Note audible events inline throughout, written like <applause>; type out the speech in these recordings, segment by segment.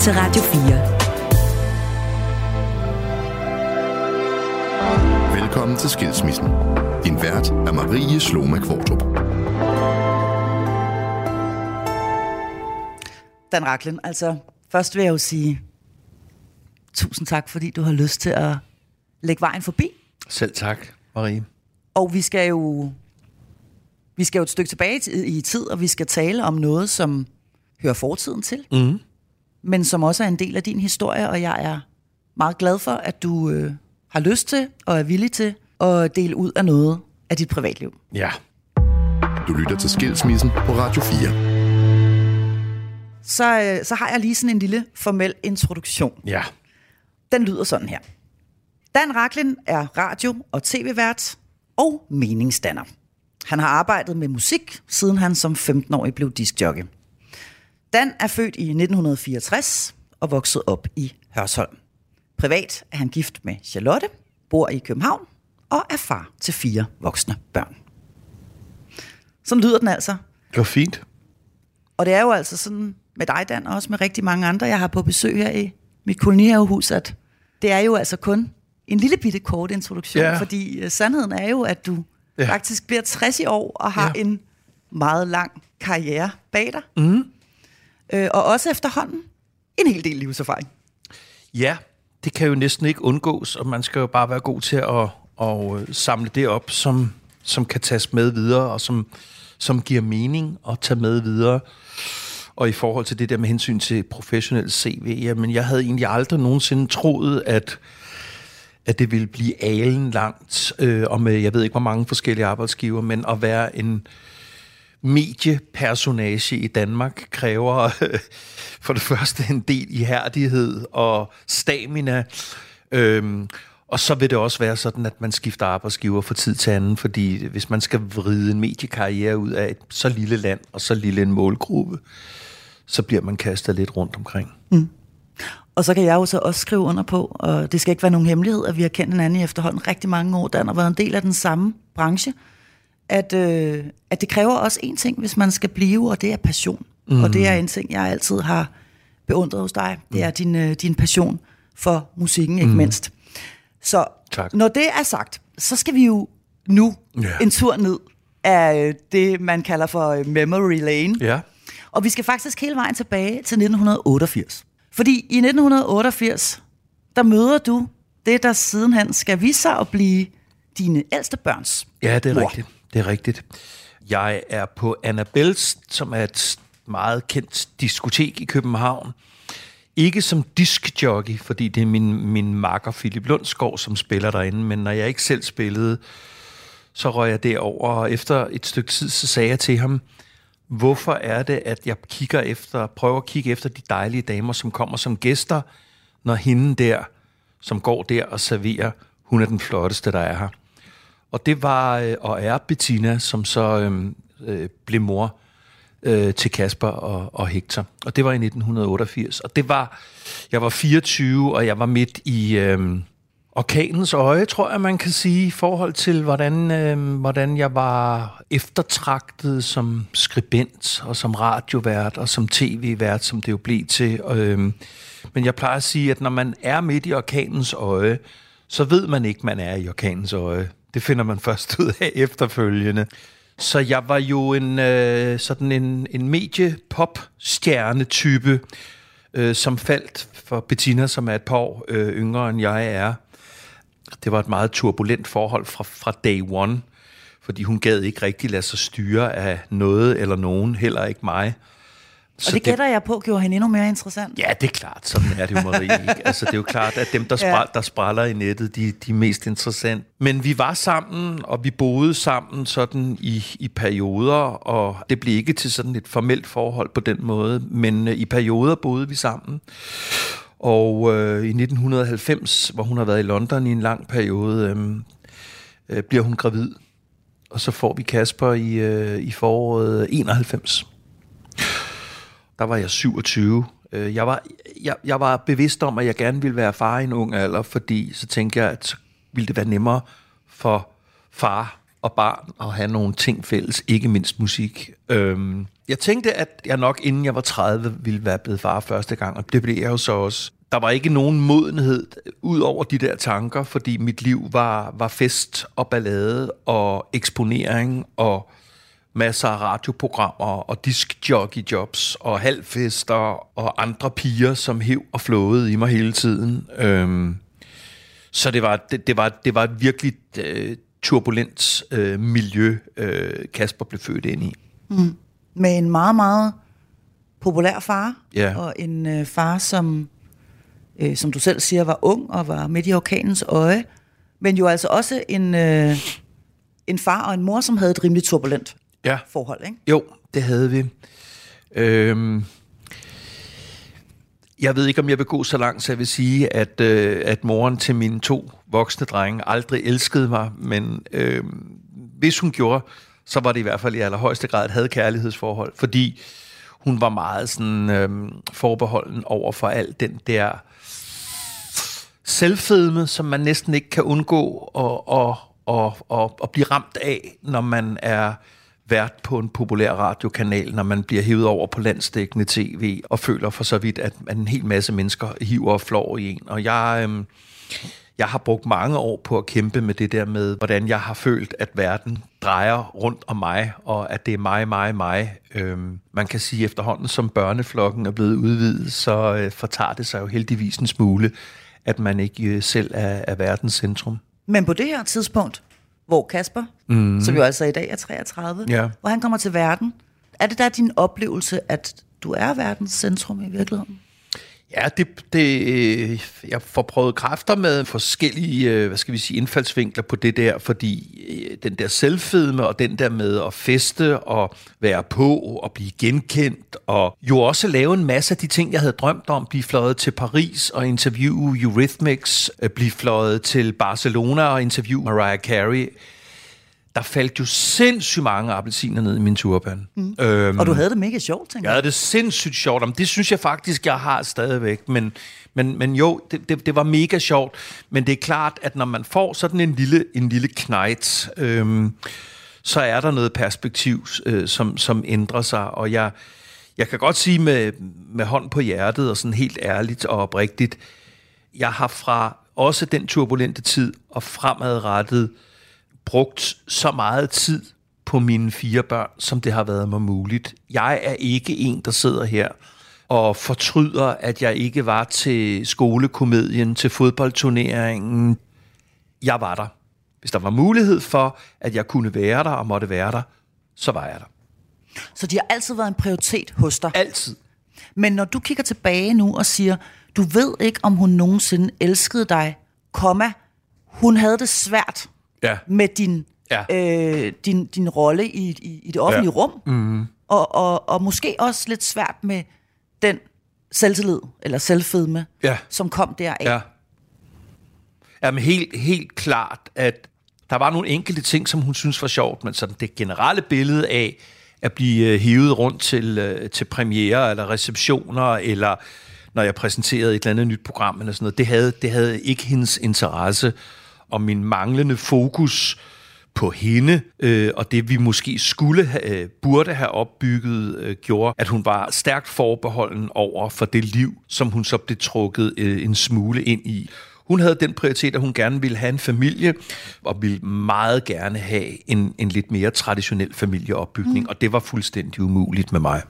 til Radio 4. Velkommen til Skilsmissen. Din vært er Marie Sloma Kvartrup. Dan Raklen, altså først vil jeg jo sige tusind tak, fordi du har lyst til at lægge vejen forbi. Selv tak, Marie. Og vi skal jo vi skal jo et stykke tilbage i tid, og vi skal tale om noget, som hører fortiden til, mm. Men som også er en del af din historie, og jeg er meget glad for, at du øh, har lyst til og er villig til at dele ud af noget af dit privatliv. Ja. Du lytter til Skilsmissen på Radio 4 så, øh, så har jeg lige sådan en lille formel introduktion. Ja. Den lyder sådan her. Dan Raklin er radio- og tv-vært og meningsdanner. Han har arbejdet med musik, siden han som 15-årig blev diskjockey. Dan er født i 1964 og vokset op i Hørsholm. Privat er han gift med Charlotte, bor i København og er far til fire voksne børn. Sådan lyder den altså. Det var fint. Og det er jo altså sådan med dig, Dan, og også med rigtig mange andre, jeg har på besøg her i mit kolonihavehus, at det er jo altså kun en lille bitte kort introduktion, ja. fordi uh, sandheden er jo, at du ja. faktisk bliver 60 i år og har ja. en meget lang karriere bag dig. Mm. Øh, og også efterhånden en hel del livserfaring. Ja, det kan jo næsten ikke undgås, og man skal jo bare være god til at, at øh, samle det op, som, som kan tages med videre, og som, som giver mening at tage med videre. Og i forhold til det der med hensyn til professionel CV, jamen jeg havde egentlig aldrig nogensinde troet, at at det ville blive alen langt, øh, og med jeg ved ikke hvor mange forskellige arbejdsgiver, men at være en mediepersonage i Danmark kræver øh, <laughs> for det første en del ihærdighed og stamina. Øhm, og så vil det også være sådan, at man skifter arbejdsgiver fra tid til anden, fordi hvis man skal vride en mediekarriere ud af et så lille land og så lille en målgruppe, så bliver man kastet lidt rundt omkring. Mm. Og så kan jeg jo så også skrive under på, og det skal ikke være nogen hemmelighed, at vi har kendt hinanden i efterhånden rigtig mange år, der har været en del af den samme branche, at, øh, at det kræver også en ting, hvis man skal blive, og det er passion. Mm. Og det er en ting, jeg altid har beundret hos dig. Det er mm. din, øh, din passion for musikken, ikke mm. mindst. Så tak. når det er sagt, så skal vi jo nu yeah. en tur ned af øh, det, man kalder for øh, memory lane. Ja. Og vi skal faktisk hele vejen tilbage til 1988. Fordi i 1988, der møder du det, der sidenhen skal vise sig at blive dine ældste børns Ja, det er mor. rigtigt. Det er rigtigt. Jeg er på Annabels, som er et meget kendt diskotek i København. Ikke som diskjockey, fordi det er min, min makker Philip Lundsgaard, som spiller derinde, men når jeg ikke selv spillede, så røg jeg derover, og efter et stykke tid, så sagde jeg til ham, hvorfor er det, at jeg kigger efter, prøver at kigge efter de dejlige damer, som kommer som gæster, når hende der, som går der og serverer, hun er den flotteste, der er her. Og det var øh, og er Bettina, som så øh, øh, blev mor øh, til Kasper og, og Hector. Og det var i 1988. Og det var, jeg var 24, og jeg var midt i... Øh, orkanens øje, tror jeg, man kan sige, i forhold til, hvordan, øh, hvordan jeg var eftertragtet som skribent og som radiovært og som tv-vært, som det jo blev til. Øh, men jeg plejer at sige, at når man er midt i orkanens øje, så ved man ikke, man er i orkanens øje. Det finder man først ud af efterfølgende. Så jeg var jo en øh, sådan en, en medie-pop-stjerne-type, øh, som faldt for Bettina, som er et par år øh, yngre end jeg er. Det var et meget turbulent forhold fra, fra day one, fordi hun gad ikke rigtig lade sig styre af noget eller nogen, heller ikke mig. Så og det gætter det, jeg på, gjorde hende endnu mere interessant. Ja, det er klart. Sådan er det jo, Marie. Ikke? Altså, det er jo klart, at dem, der, spral, ja. der spræller i nettet, de, de er mest interessant. Men vi var sammen, og vi boede sammen sådan i, i perioder, og det blev ikke til sådan et formelt forhold på den måde, men øh, i perioder boede vi sammen. Og øh, i 1990, hvor hun har været i London i en lang periode, øh, øh, bliver hun gravid. Og så får vi Kasper i, øh, i foråret 91. Der var jeg 27. Øh, jeg, var, jeg, jeg var bevidst om, at jeg gerne ville være far i en ung alder, fordi så tænkte jeg, at så ville det være nemmere for far og barn og have nogle ting fælles, ikke mindst musik. Øhm, jeg tænkte, at jeg nok inden jeg var 30 ville være blevet far første gang, og det blev jeg jo så også. Der var ikke nogen modenhed ud over de der tanker, fordi mit liv var, var fest og ballade og eksponering og masser af radioprogrammer og diskjockeyjobs og halvfester og andre piger, som hæv og flåede i mig hele tiden. Øhm, så det var, det, det var, det var et virkelig øh, turbulent øh, miljø, øh, Kasper blev født ind i. Mm. Med en meget, meget populær far, Ja. og en øh, far, som, øh, som du selv siger, var ung og var midt i orkanens øje, men jo altså også en, øh, en far og en mor, som havde et rimelig turbulent Ja. forhold, ikke? Jo, det havde vi. Øhm, jeg ved ikke, om jeg vil gå så langt, så jeg vil sige, at, øh, at moren til mine to voksne drenge aldrig elskede mig, men øh, hvis hun gjorde, så var det i hvert fald i allerhøjeste grad et hadkærlighedsforhold, fordi hun var meget sådan øh, forbeholden over for alt den der selvfedme, som man næsten ikke kan undgå at, at, at, at, at blive ramt af, når man er vært på en populær radiokanal, når man bliver hævet over på landsdækkende tv, og føler for så vidt, at en hel masse mennesker hiver og flår i en. Og jeg, øhm, jeg har brugt mange år på at kæmpe med det der med, hvordan jeg har følt, at verden drejer rundt om mig, og at det er mig, mig, mig. Øhm, man kan sige efterhånden, som børneflokken er blevet udvidet, så øh, fortager det sig jo heldigvis en smule, at man ikke øh, selv er, er verdens centrum. Men på det her tidspunkt, hvor Kasper, mm. som jo altså i dag er 33, Ja. hvor han kommer til verden, er det der din oplevelse, at du er verdens centrum i virkeligheden? Ja, det, det, øh, jeg får prøvet kræfter med forskellige, øh, hvad skal vi sige, indfaldsvinkler på det der, fordi øh, den der selvfedme og den der med at feste og være på og blive genkendt og jo også lave en masse af de ting, jeg havde drømt om, blive fløjet til Paris og interviewe Eurythmics, blive fløjet til Barcelona og interviewe Mariah Carey. Der faldt jo sindssygt mange appelsiner ned i min turban. Mm. Øhm, Og du havde det mega sjovt, tænker jeg jeg. havde det sindssygt sjovt. Jamen, det synes jeg faktisk, jeg har stadigvæk. Men, men, men jo, det, det, det var mega sjovt. Men det er klart, at når man får sådan en lille, en lille knejt, øhm, så er der noget perspektiv, øh, som, som ændrer sig. Og jeg, jeg kan godt sige med, med hånd på hjertet, og sådan helt ærligt og oprigtigt, jeg har fra også den turbulente tid og fremadrettet brugt så meget tid på mine fire børn, som det har været mig muligt. Jeg er ikke en, der sidder her og fortryder, at jeg ikke var til skolekomedien, til fodboldturneringen. Jeg var der. Hvis der var mulighed for, at jeg kunne være der og måtte være der, så var jeg der. Så de har altid været en prioritet hos dig. Altid. Men når du kigger tilbage nu og siger, du ved ikke, om hun nogensinde elskede dig, komma, hun havde det svært Ja. med din, Ja. øh, din, din rolle i, i, i det offentlige Ja. rum, mm. og, og, og måske også lidt svært med den selvtillid, eller selvfedme, Ja. som kom deraf. Ja. Jamen helt, helt klart, at der var nogle enkelte ting, som hun synes var sjovt, men sådan det generelle billede af at blive øh, hivet rundt til, øh, til premiere eller receptioner, eller når jeg præsenterede et eller andet nyt program eller sådan noget, det havde, det havde ikke hendes interesse, og min manglende fokus på hende, øh, og det vi måske skulle have, øh, burde have opbygget, øh, gjorde, at hun var stærkt forbeholden over for det liv, som hun så blev trukket øh, en smule ind i. Hun havde den prioritet, at hun gerne ville have en familie, og ville meget gerne have en, en lidt mere traditionel familieopbygning, mm. og det var fuldstændig umuligt med mig.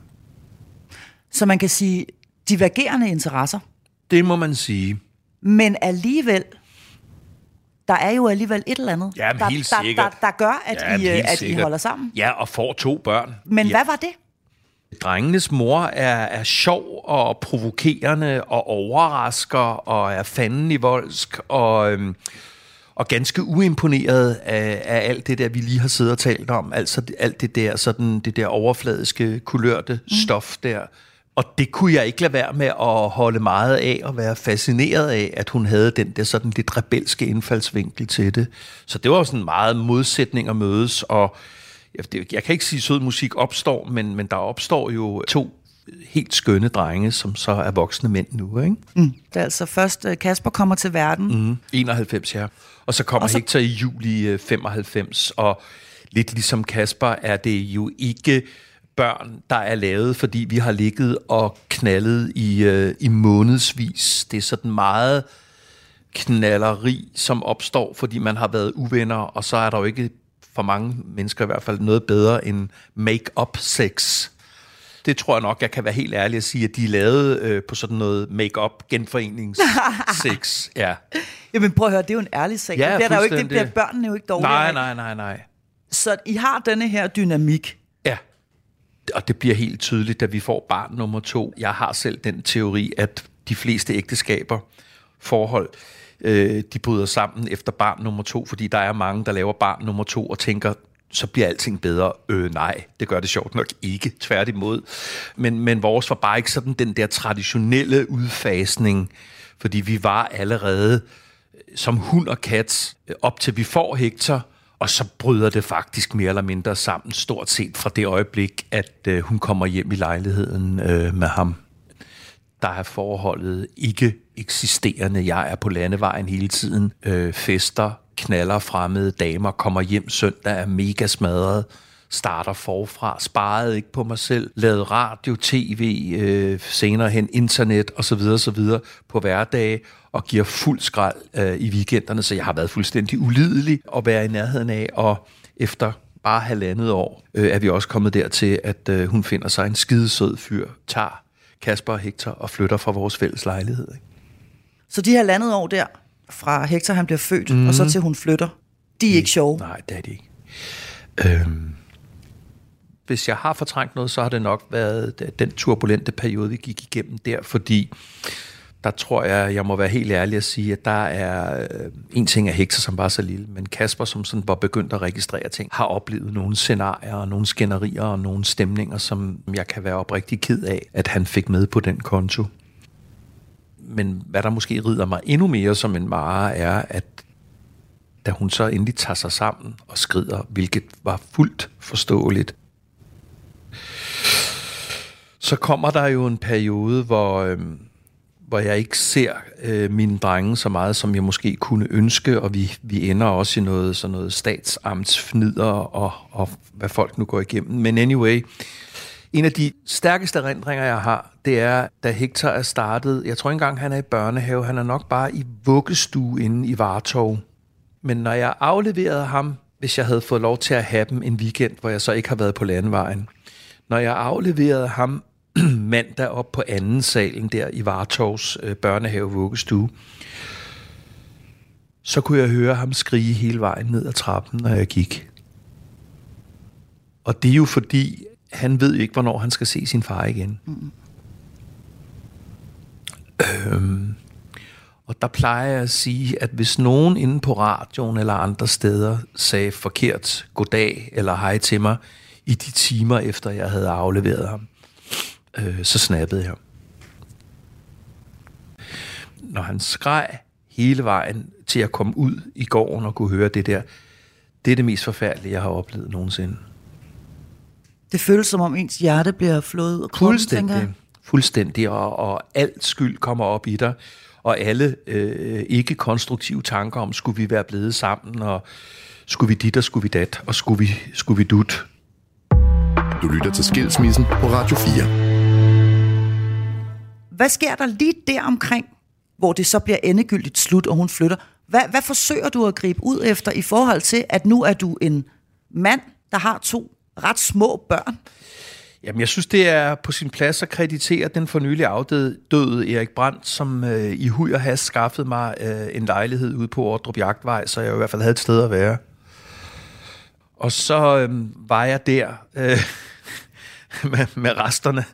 Så man kan sige divergerende interesser, Det må man sige. men alligevel, der er jo alligevel et eller andet, Jamen, der, helt der, sikkert. der, der gør, at, Jamen, I, øh, at I sikkert. holder sammen. Ja, og får to børn. Men ja. hvad var det? Drengenes mor er, er sjov og provokerende og overrasker og er fanden i voldsk og, øhm, og ganske uimponeret af, af alt det der, vi lige har siddet og talt om. Altså alt det der, sådan, det der overfladiske, kulørte mm. stof der. Og det kunne jeg ikke lade være med at holde meget af og være fascineret af, at hun havde den der sådan lidt rebelske indfaldsvinkel til det. Så det var sådan meget modsætning at mødes, og jeg, kan ikke sige, at sød musik opstår, men, men der opstår jo to helt skønne drenge, som så er voksne mænd nu. Ikke? Mm. Det er altså først, uh, Kasper kommer til verden. Mm. 91, ja. Og så kommer og så... Hector i juli 95, og lidt ligesom Kasper er det jo ikke børn, der er lavet, fordi vi har ligget og knaldet i, øh, i månedsvis. Det er sådan meget knalleri, som opstår, fordi man har været uvenner, og så er der jo ikke for mange mennesker i hvert fald noget bedre end make-up sex. Det tror jeg nok, jeg kan være helt ærlig at sige, at de er lavet øh, på sådan noget make-up genforeningssex. <laughs> ja. Jamen prøv at høre, det er jo en ærlig sag. Ja, det bliver, der jo ikke, det bliver børnene jo ikke dårlige Nej, nej, nej, nej. Så I har denne her dynamik. Og det bliver helt tydeligt, da vi får barn nummer to. Jeg har selv den teori, at de fleste ægteskaber, forhold, øh, de bryder sammen efter barn nummer to, fordi der er mange, der laver barn nummer to og tænker, så bliver alting bedre. Øh, nej, det gør det sjovt nok ikke, tværtimod. Men, men vores var bare ikke sådan den der traditionelle udfasning, fordi vi var allerede øh, som hund og kat, øh, op til vi får Hector, og så bryder det faktisk mere eller mindre sammen, stort set fra det øjeblik, at øh, hun kommer hjem i lejligheden øh, med ham. Der er forholdet ikke eksisterende. Jeg er på landevejen hele tiden. Øh, fester, knaller fremmede damer, kommer hjem søndag, er mega smadret, starter forfra, sparede ikke på mig selv, lavede radio, tv, øh, senere hen internet osv. osv. på hverdage, og giver fuld skrald øh, i weekenderne, så jeg har været fuldstændig ulidelig at være i nærheden af, og efter bare halvandet år øh, er vi også kommet dertil, at øh, hun finder sig en skidesød fyr, tager Kasper og Hector og flytter fra vores fælles lejlighed. Ikke? Så de halvandet år der, fra Hector han bliver født, mm. og så mhm. til hun flytter, de er ikke sjove? Nej, det er de ikke. Øhm, hvis jeg har fortrængt noget, så har det nok været den turbulente periode, vi gik igennem der, fordi der tror jeg, jeg må være helt ærlig at sige, at der er øh, en ting af Hector, som var så lille, men Kasper, som sådan var begyndt at registrere ting, har oplevet nogle scenarier, nogle skænderier og nogle stemninger, som jeg kan være oprigtig ked af, at han fik med på den konto. Men hvad der måske rider mig endnu mere som en mare, er, at da hun så endelig tager sig sammen og skrider, hvilket var fuldt forståeligt, så kommer der jo en periode, hvor, øh, hvor jeg ikke ser øh, mine drenge så meget, som jeg måske kunne ønske, og vi, vi ender også i noget, sådan noget statsamtsfnider og, og hvad folk nu går igennem. Men anyway, en af de stærkeste erindringer, jeg har, det er, da Hector er startet, jeg tror ikke engang, han er i børnehave, han er nok bare i vuggestue inde i Vartov. Men når jeg afleverede ham, hvis jeg havde fået lov til at have dem en weekend, hvor jeg så ikke har været på landevejen, når jeg afleverede ham mandag op på anden salen der i Vartovs øh, børnehave vuggestue, så kunne jeg høre ham skrige hele vejen ned ad trappen, når jeg gik. Og det er jo fordi, han ved ikke, hvornår han skal se sin far igen. Mm. Øhm, og der plejer jeg at sige, at hvis nogen inde på radioen eller andre steder sagde forkert goddag eller hej til mig i de timer efter jeg havde afleveret ham, øh, så snappede jeg. Når han skreg hele vejen til at komme ud i gården og kunne høre det der, det er det mest forfærdelige, jeg har oplevet nogensinde. Det føles som om ens hjerte bliver flået af kroppen, Fuldstændig. Fuldstændig, og, og alt skyld kommer op i dig, og alle øh, ikke-konstruktive tanker om, skulle vi være blevet sammen, og skulle vi dit, og skulle vi dat, og skulle vi, skulle vi dut. Du lytter til Skilsmissen på Radio 4. Hvad sker der lige der omkring, hvor det så bliver endegyldigt slut, og hun flytter? Hvad, hvad forsøger du at gribe ud efter i forhold til, at nu er du en mand, der har to ret små børn? Jamen, jeg synes, det er på sin plads at kreditere den for nylig afdøde Erik Brandt, som øh, i hui og has skaffede mig øh, en lejlighed ude på Ordrup Jagtvej, så jeg i hvert fald havde et sted at være. Og så øh, var jeg der øh, <laughs> med, med resterne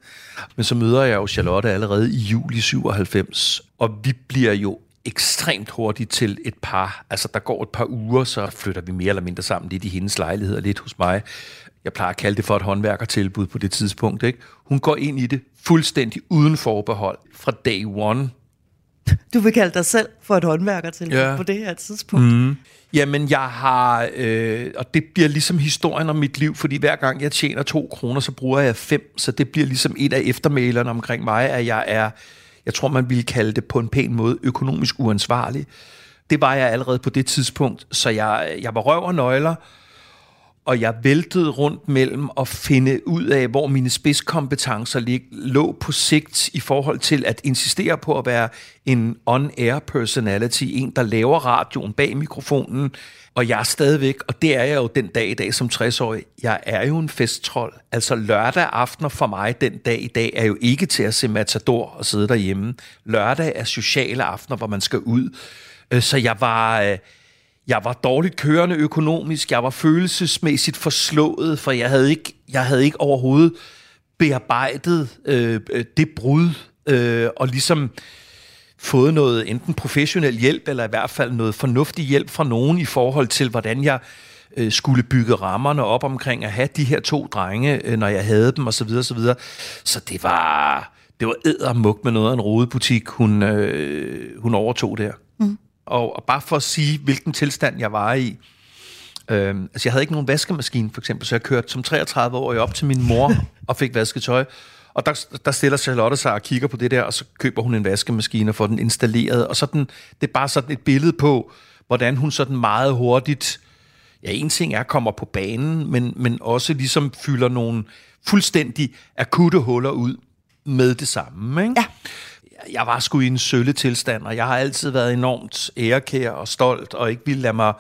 men så møder jeg jo Charlotte allerede i juli 97, og vi bliver jo ekstremt hurtigt til et par. Altså, der går et par uger, så flytter vi mere eller mindre sammen lidt i hendes lejlighed og lidt hos mig. Jeg plejer at kalde det for et håndværkertilbud på det tidspunkt. Ikke? Hun går ind i det fuldstændig uden forbehold fra day one. Du vil kalde dig selv for et håndværker til Ja. på det her tidspunkt. Mm. Jamen, jeg har, øh, og det bliver ligesom historien om mit liv, fordi hver gang jeg tjener to kroner, så bruger jeg fem, så det bliver ligesom et af eftermælerne omkring mig, at jeg er, jeg tror, man ville kalde det på en pæn måde, økonomisk uansvarlig. Det var jeg allerede på det tidspunkt, så jeg, jeg var røv og nøgler, og jeg væltede rundt mellem at finde ud af, hvor mine spidskompetencer lig, lå på sigt i forhold til at insistere på at være en on-air personality, en, der laver radioen bag mikrofonen, og jeg er stadigvæk, og det er jeg jo den dag i dag som 60-årig, jeg er jo en festtrold. Altså lørdag aftener for mig den dag i dag er jo ikke til at se Matador og sidde derhjemme. Lørdag er sociale aftener, hvor man skal ud. Øh, så jeg var... Øh, jeg var dårligt kørende økonomisk, jeg var følelsesmæssigt forslået, for jeg havde ikke, jeg havde ikke overhovedet bearbejdet øh, det brud, øh, og ligesom fået noget enten professionel hjælp, eller i hvert fald noget fornuftig hjælp fra nogen i forhold til, hvordan jeg øh, skulle bygge rammerne op omkring at have de her to drenge, øh, når jeg havde dem, osv. osv. Så det var, det var ædermuk med noget af en rodebutik, hun, øh, hun overtog der. Mm. Og, og bare for at sige, hvilken tilstand jeg var i. Øh, altså, jeg havde ikke nogen vaskemaskine, for eksempel, så jeg kørte som 33-årig op til min mor <laughs> og fik vasket tøj. Og der, der stiller Charlotte sig og kigger på det der, og så køber hun en vaskemaskine og får den installeret. Og sådan, det er bare sådan et billede på, hvordan hun sådan meget hurtigt, ja, en ting er, kommer på banen, men, men også ligesom fylder nogle fuldstændig akutte huller ud med det samme. Ikke? Ja. Jeg var sgu i en sølle tilstand, og jeg har altid været enormt ærekær og stolt, og ikke ville lade mig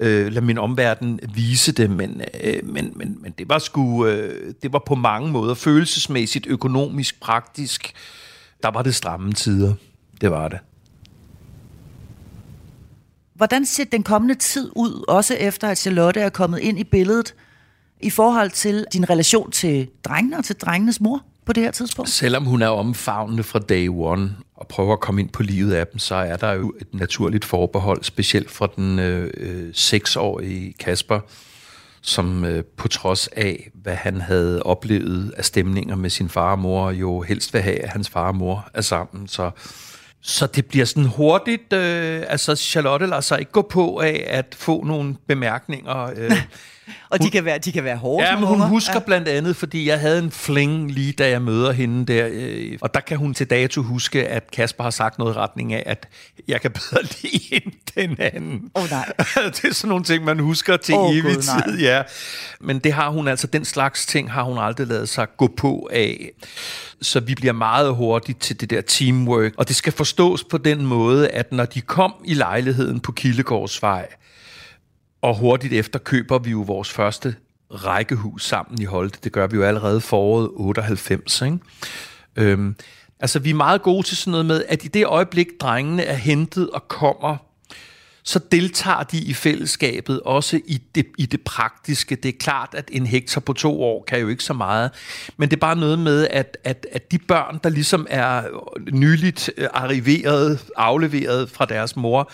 øh, lade min omverden vise det, men, øh, men, men, men det var sgu, øh, det var på mange måder følelsesmæssigt, økonomisk, praktisk, der var det stramme tider. Det var det. Hvordan ser den kommende tid ud, også efter at Charlotte er kommet ind i billedet, i forhold til din relation til drengene og til drengenes mor på det her tidspunkt? Selvom hun er omfavnende fra day one og prøver at komme ind på livet af dem, så er der jo et naturligt forbehold, specielt fra den øh, øh, seksårige Kasper, som øh, på trods af, hvad han havde oplevet af stemninger med sin far og mor, jo helst vil have, at hans far og mor er sammen. Så, så det bliver sådan hurtigt, øh, altså Charlotte lader sig ikke gå på af at få nogle bemærkninger. Øh, <laughs> Og de kan være, de kan være hårde. Ja, men hun unger. husker ja. blandt andet, fordi jeg havde en fling lige da jeg møder hende der, øh, og der kan hun til dato huske, at Kasper har sagt noget i retning af, at jeg kan bedre <laughs> lide hende den anden. Åh, nej. <laughs> det er sådan nogle ting, man husker til oh, evig nej. tid, ja. Men det har hun altså, den slags ting har hun aldrig lavet sig gå på af. Så vi bliver meget hurtigt til det der teamwork, og det skal forstås på den måde, at når de kom i lejligheden på Kildegårdsvej, og hurtigt efter køber vi jo vores første rækkehus sammen i Holte. Det gør vi jo allerede foråret 98. Ikke? Øhm, altså, vi er meget gode til sådan noget med, at i det øjeblik, drengene er hentet og kommer, så deltager de i fællesskabet, også i det, i det praktiske. Det er klart, at en hektar på to år kan jo ikke så meget, men det er bare noget med, at, at, at de børn, der ligesom er nyligt øh, arriveret, afleveret fra deres mor,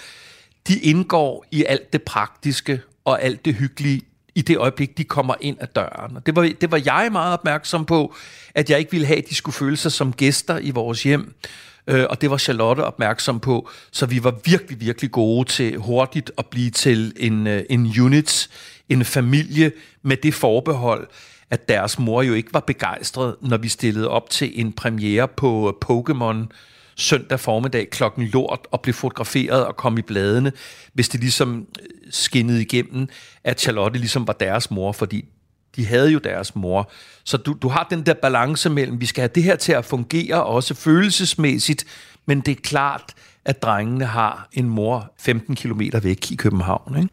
de indgår i alt det praktiske og alt det hyggelige i det øjeblik, de kommer ind ad døren. Og det var, det var jeg meget opmærksom på, at jeg ikke ville have, at de skulle føle sig som gæster i vores hjem. Øh, og det var Charlotte opmærksom på. Så vi var virkelig, virkelig gode til hurtigt at blive til en, øh, en unit, en familie med det forbehold, at deres mor jo ikke var begejstret, når vi stillede op til en premiere på Pokémon søndag formiddag klokken lort og blev fotograferet og kom i bladene, hvis det ligesom øh, skinnede igennem, at Charlotte ligesom var deres mor, fordi de havde jo deres mor. Så du, du har den der balance mellem, vi skal have det her til at fungere, også følelsesmæssigt, men det er klart, at drengene har en mor 15 km væk i København. Ikke?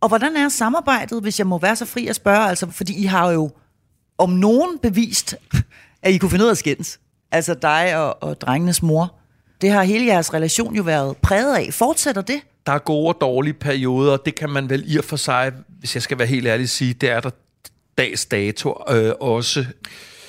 Og hvordan er samarbejdet, hvis jeg må være så fri at spørge? Altså, fordi I har jo om nogen bevist, at I kunne finde ud af at skændes. Altså dig og, og drengenes mor. Det har hele jeres relation jo været præget af. Fortsætter det? Der er gode og dårlige perioder, det kan man vel i og for sig, hvis jeg skal være helt ærlig, sige, det er der dags dato øh, også.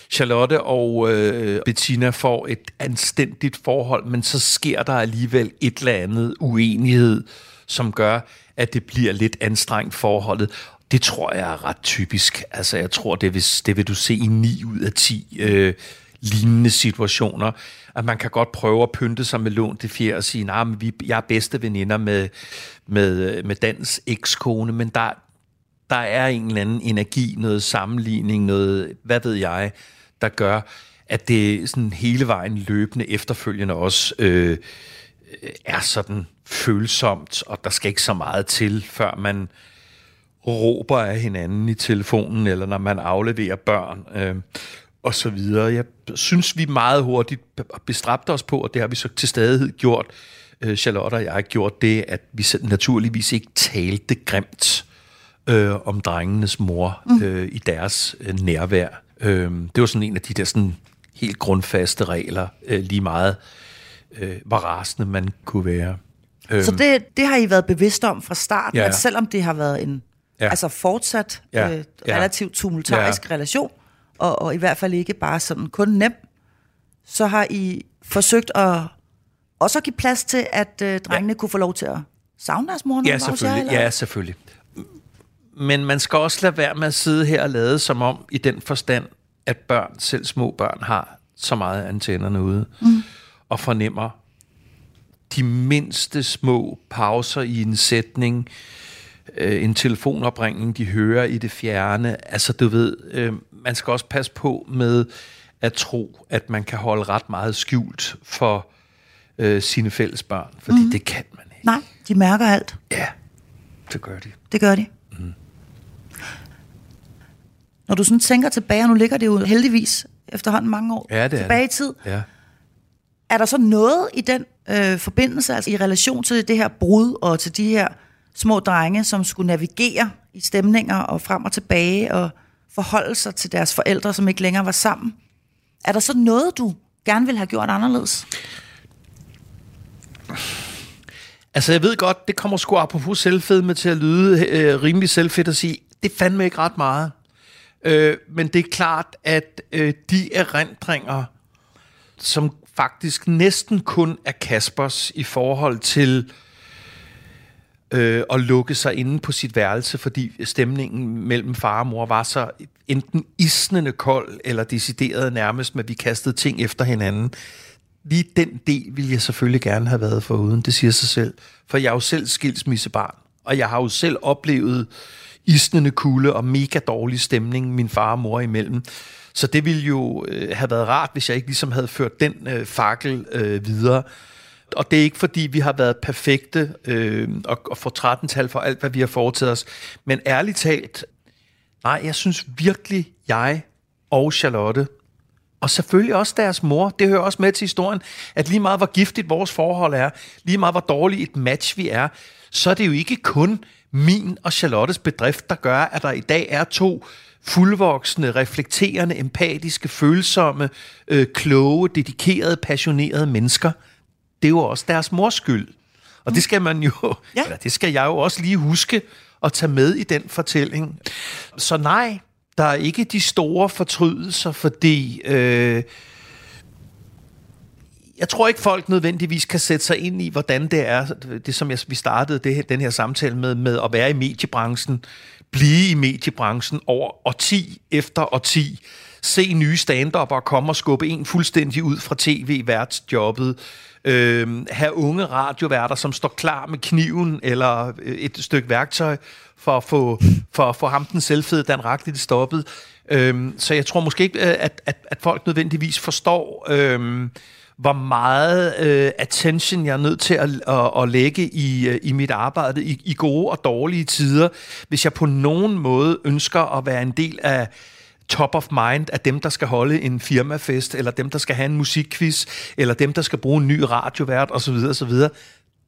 Charlotte og øh, Bettina får et anstændigt forhold, men så sker der alligevel et eller andet uenighed, som gør, at det bliver lidt anstrengt forholdet. Det tror jeg er ret typisk. Altså, jeg tror, det vil, det vil du se i 9 ud af 10 øh, lignende situationer. At man kan godt prøve at pynte sig med lån til fjer og sige, nej, nah, vi, jeg er bedste veninder med, med, med Dans ekskone, men der, der er en eller anden energi, noget sammenligning, noget, hvad ved jeg, der gør, at det sådan hele vejen løbende efterfølgende også øh, er sådan følsomt, og der skal ikke så meget til, før man råber af hinanden i telefonen, eller når man afleverer børn, øh, og så videre. Jeg synes, vi meget hurtigt bestræbte os på, og det har vi så til stadighed gjort, øh, Charlotte og jeg har gjort det, at vi naturligvis ikke talte grimt øh, om drengenes mor mm. øh, i deres øh, nærvær. Øh, det var sådan en af de der sådan helt grundfaste regler, øh, lige meget øh, hvor rasende man kunne være. Så øhm. det, det har I været bevidst om fra starten, ja. at selvom det har været en ja. altså fortsat ja. øh, relativt tumultarisk ja. relation, og, og i hvert fald ikke bare sådan kun nem, så har I forsøgt at også at give plads til, at øh, drengene ja. kunne få lov til at savne deres mor? Ja, selvfølgelig. Jer, ja, selvfølgelig. Men man skal også lade være med at sidde her og lade som om, i den forstand, at børn, selv små børn, har så meget antennerne ude, mm. og fornemmer de mindste små pauser i en sætning, øh, en telefonopringning, de hører i det fjerne. Altså, du ved, øh, man skal også passe på med at tro, at man kan holde ret meget skjult for øh, sine fælles børn, fordi mm. det kan man ikke. Nej, de mærker alt. Ja, det gør de. Det gør de. Mm. Når du sådan tænker tilbage, og nu ligger det jo heldigvis efterhånden mange år ja, det tilbage er i tid. Ja. Er der så noget i den øh, forbindelse, altså i relation til det her brud og til de her små drenge, som skulle navigere i stemninger og frem og tilbage og forholde sig til deres forældre, som ikke længere var sammen. Er der så noget, du gerne vil have gjort anderledes? Altså, jeg ved godt, det kommer sgu apropos selvfedme til at lyde øh, rimelig selvfedt at sige, det fandme ikke ret meget. Øh, men det er klart, at øh, de erindringer, som faktisk næsten kun er Kaspers i forhold til øh, og lukke sig inde på sit værelse, fordi stemningen mellem far og mor var så enten isnende kold, eller decideret nærmest med, at vi kastede ting efter hinanden. Lige den del ville jeg selvfølgelig gerne have været uden, det siger sig selv. For jeg er jo selv skilsmissebarn, og jeg har jo selv oplevet isnende kulde og mega dårlig stemning min far og mor imellem. Så det ville jo øh, have været rart, hvis jeg ikke ligesom havde ført den øh, fakkel øh, videre. Og det er ikke fordi, vi har været perfekte øh, og, og får 13-tal for alt, hvad vi har foretaget os. Men ærligt talt, nej, jeg synes virkelig, jeg og Charlotte, og selvfølgelig også deres mor, det hører også med til historien, at lige meget hvor giftigt vores forhold er, lige meget hvor dårligt et match vi er, så er det jo ikke kun min og Charlottes bedrift, der gør, at der i dag er to fuldvoksne, reflekterende, empatiske, følsomme, øh, kloge, dedikerede, passionerede mennesker. Det er jo også deres mors skyld. Og det skal man jo, ja. eller det skal jeg jo også lige huske at tage med i den fortælling. Så nej, der er ikke de store fortrydelser, fordi øh, jeg tror ikke, folk nødvendigvis kan sætte sig ind i, hvordan det er, det som jeg, vi startede det, den her samtale med, med at være i mediebranchen, blive i mediebranchen over årti efter årti, se nye stand og komme og skubbe en fuldstændig ud fra tv-værtsjobbet, øh, have unge radioværter, som står klar med kniven eller øh, et stykke værktøj for at få, for at få ham den selvfede Dan Raglit stoppet. Øh, så jeg tror måske ikke, øh, at, at, at folk nødvendigvis forstår... Øh, hvor meget øh, attention jeg er nødt til at, at, at lægge i, øh, i mit arbejde i, i gode og dårlige tider, hvis jeg på nogen måde ønsker at være en del af top of mind af dem, der skal holde en firmafest, eller dem, der skal have en musikquiz, eller dem, der skal bruge en ny radiovært osv. osv.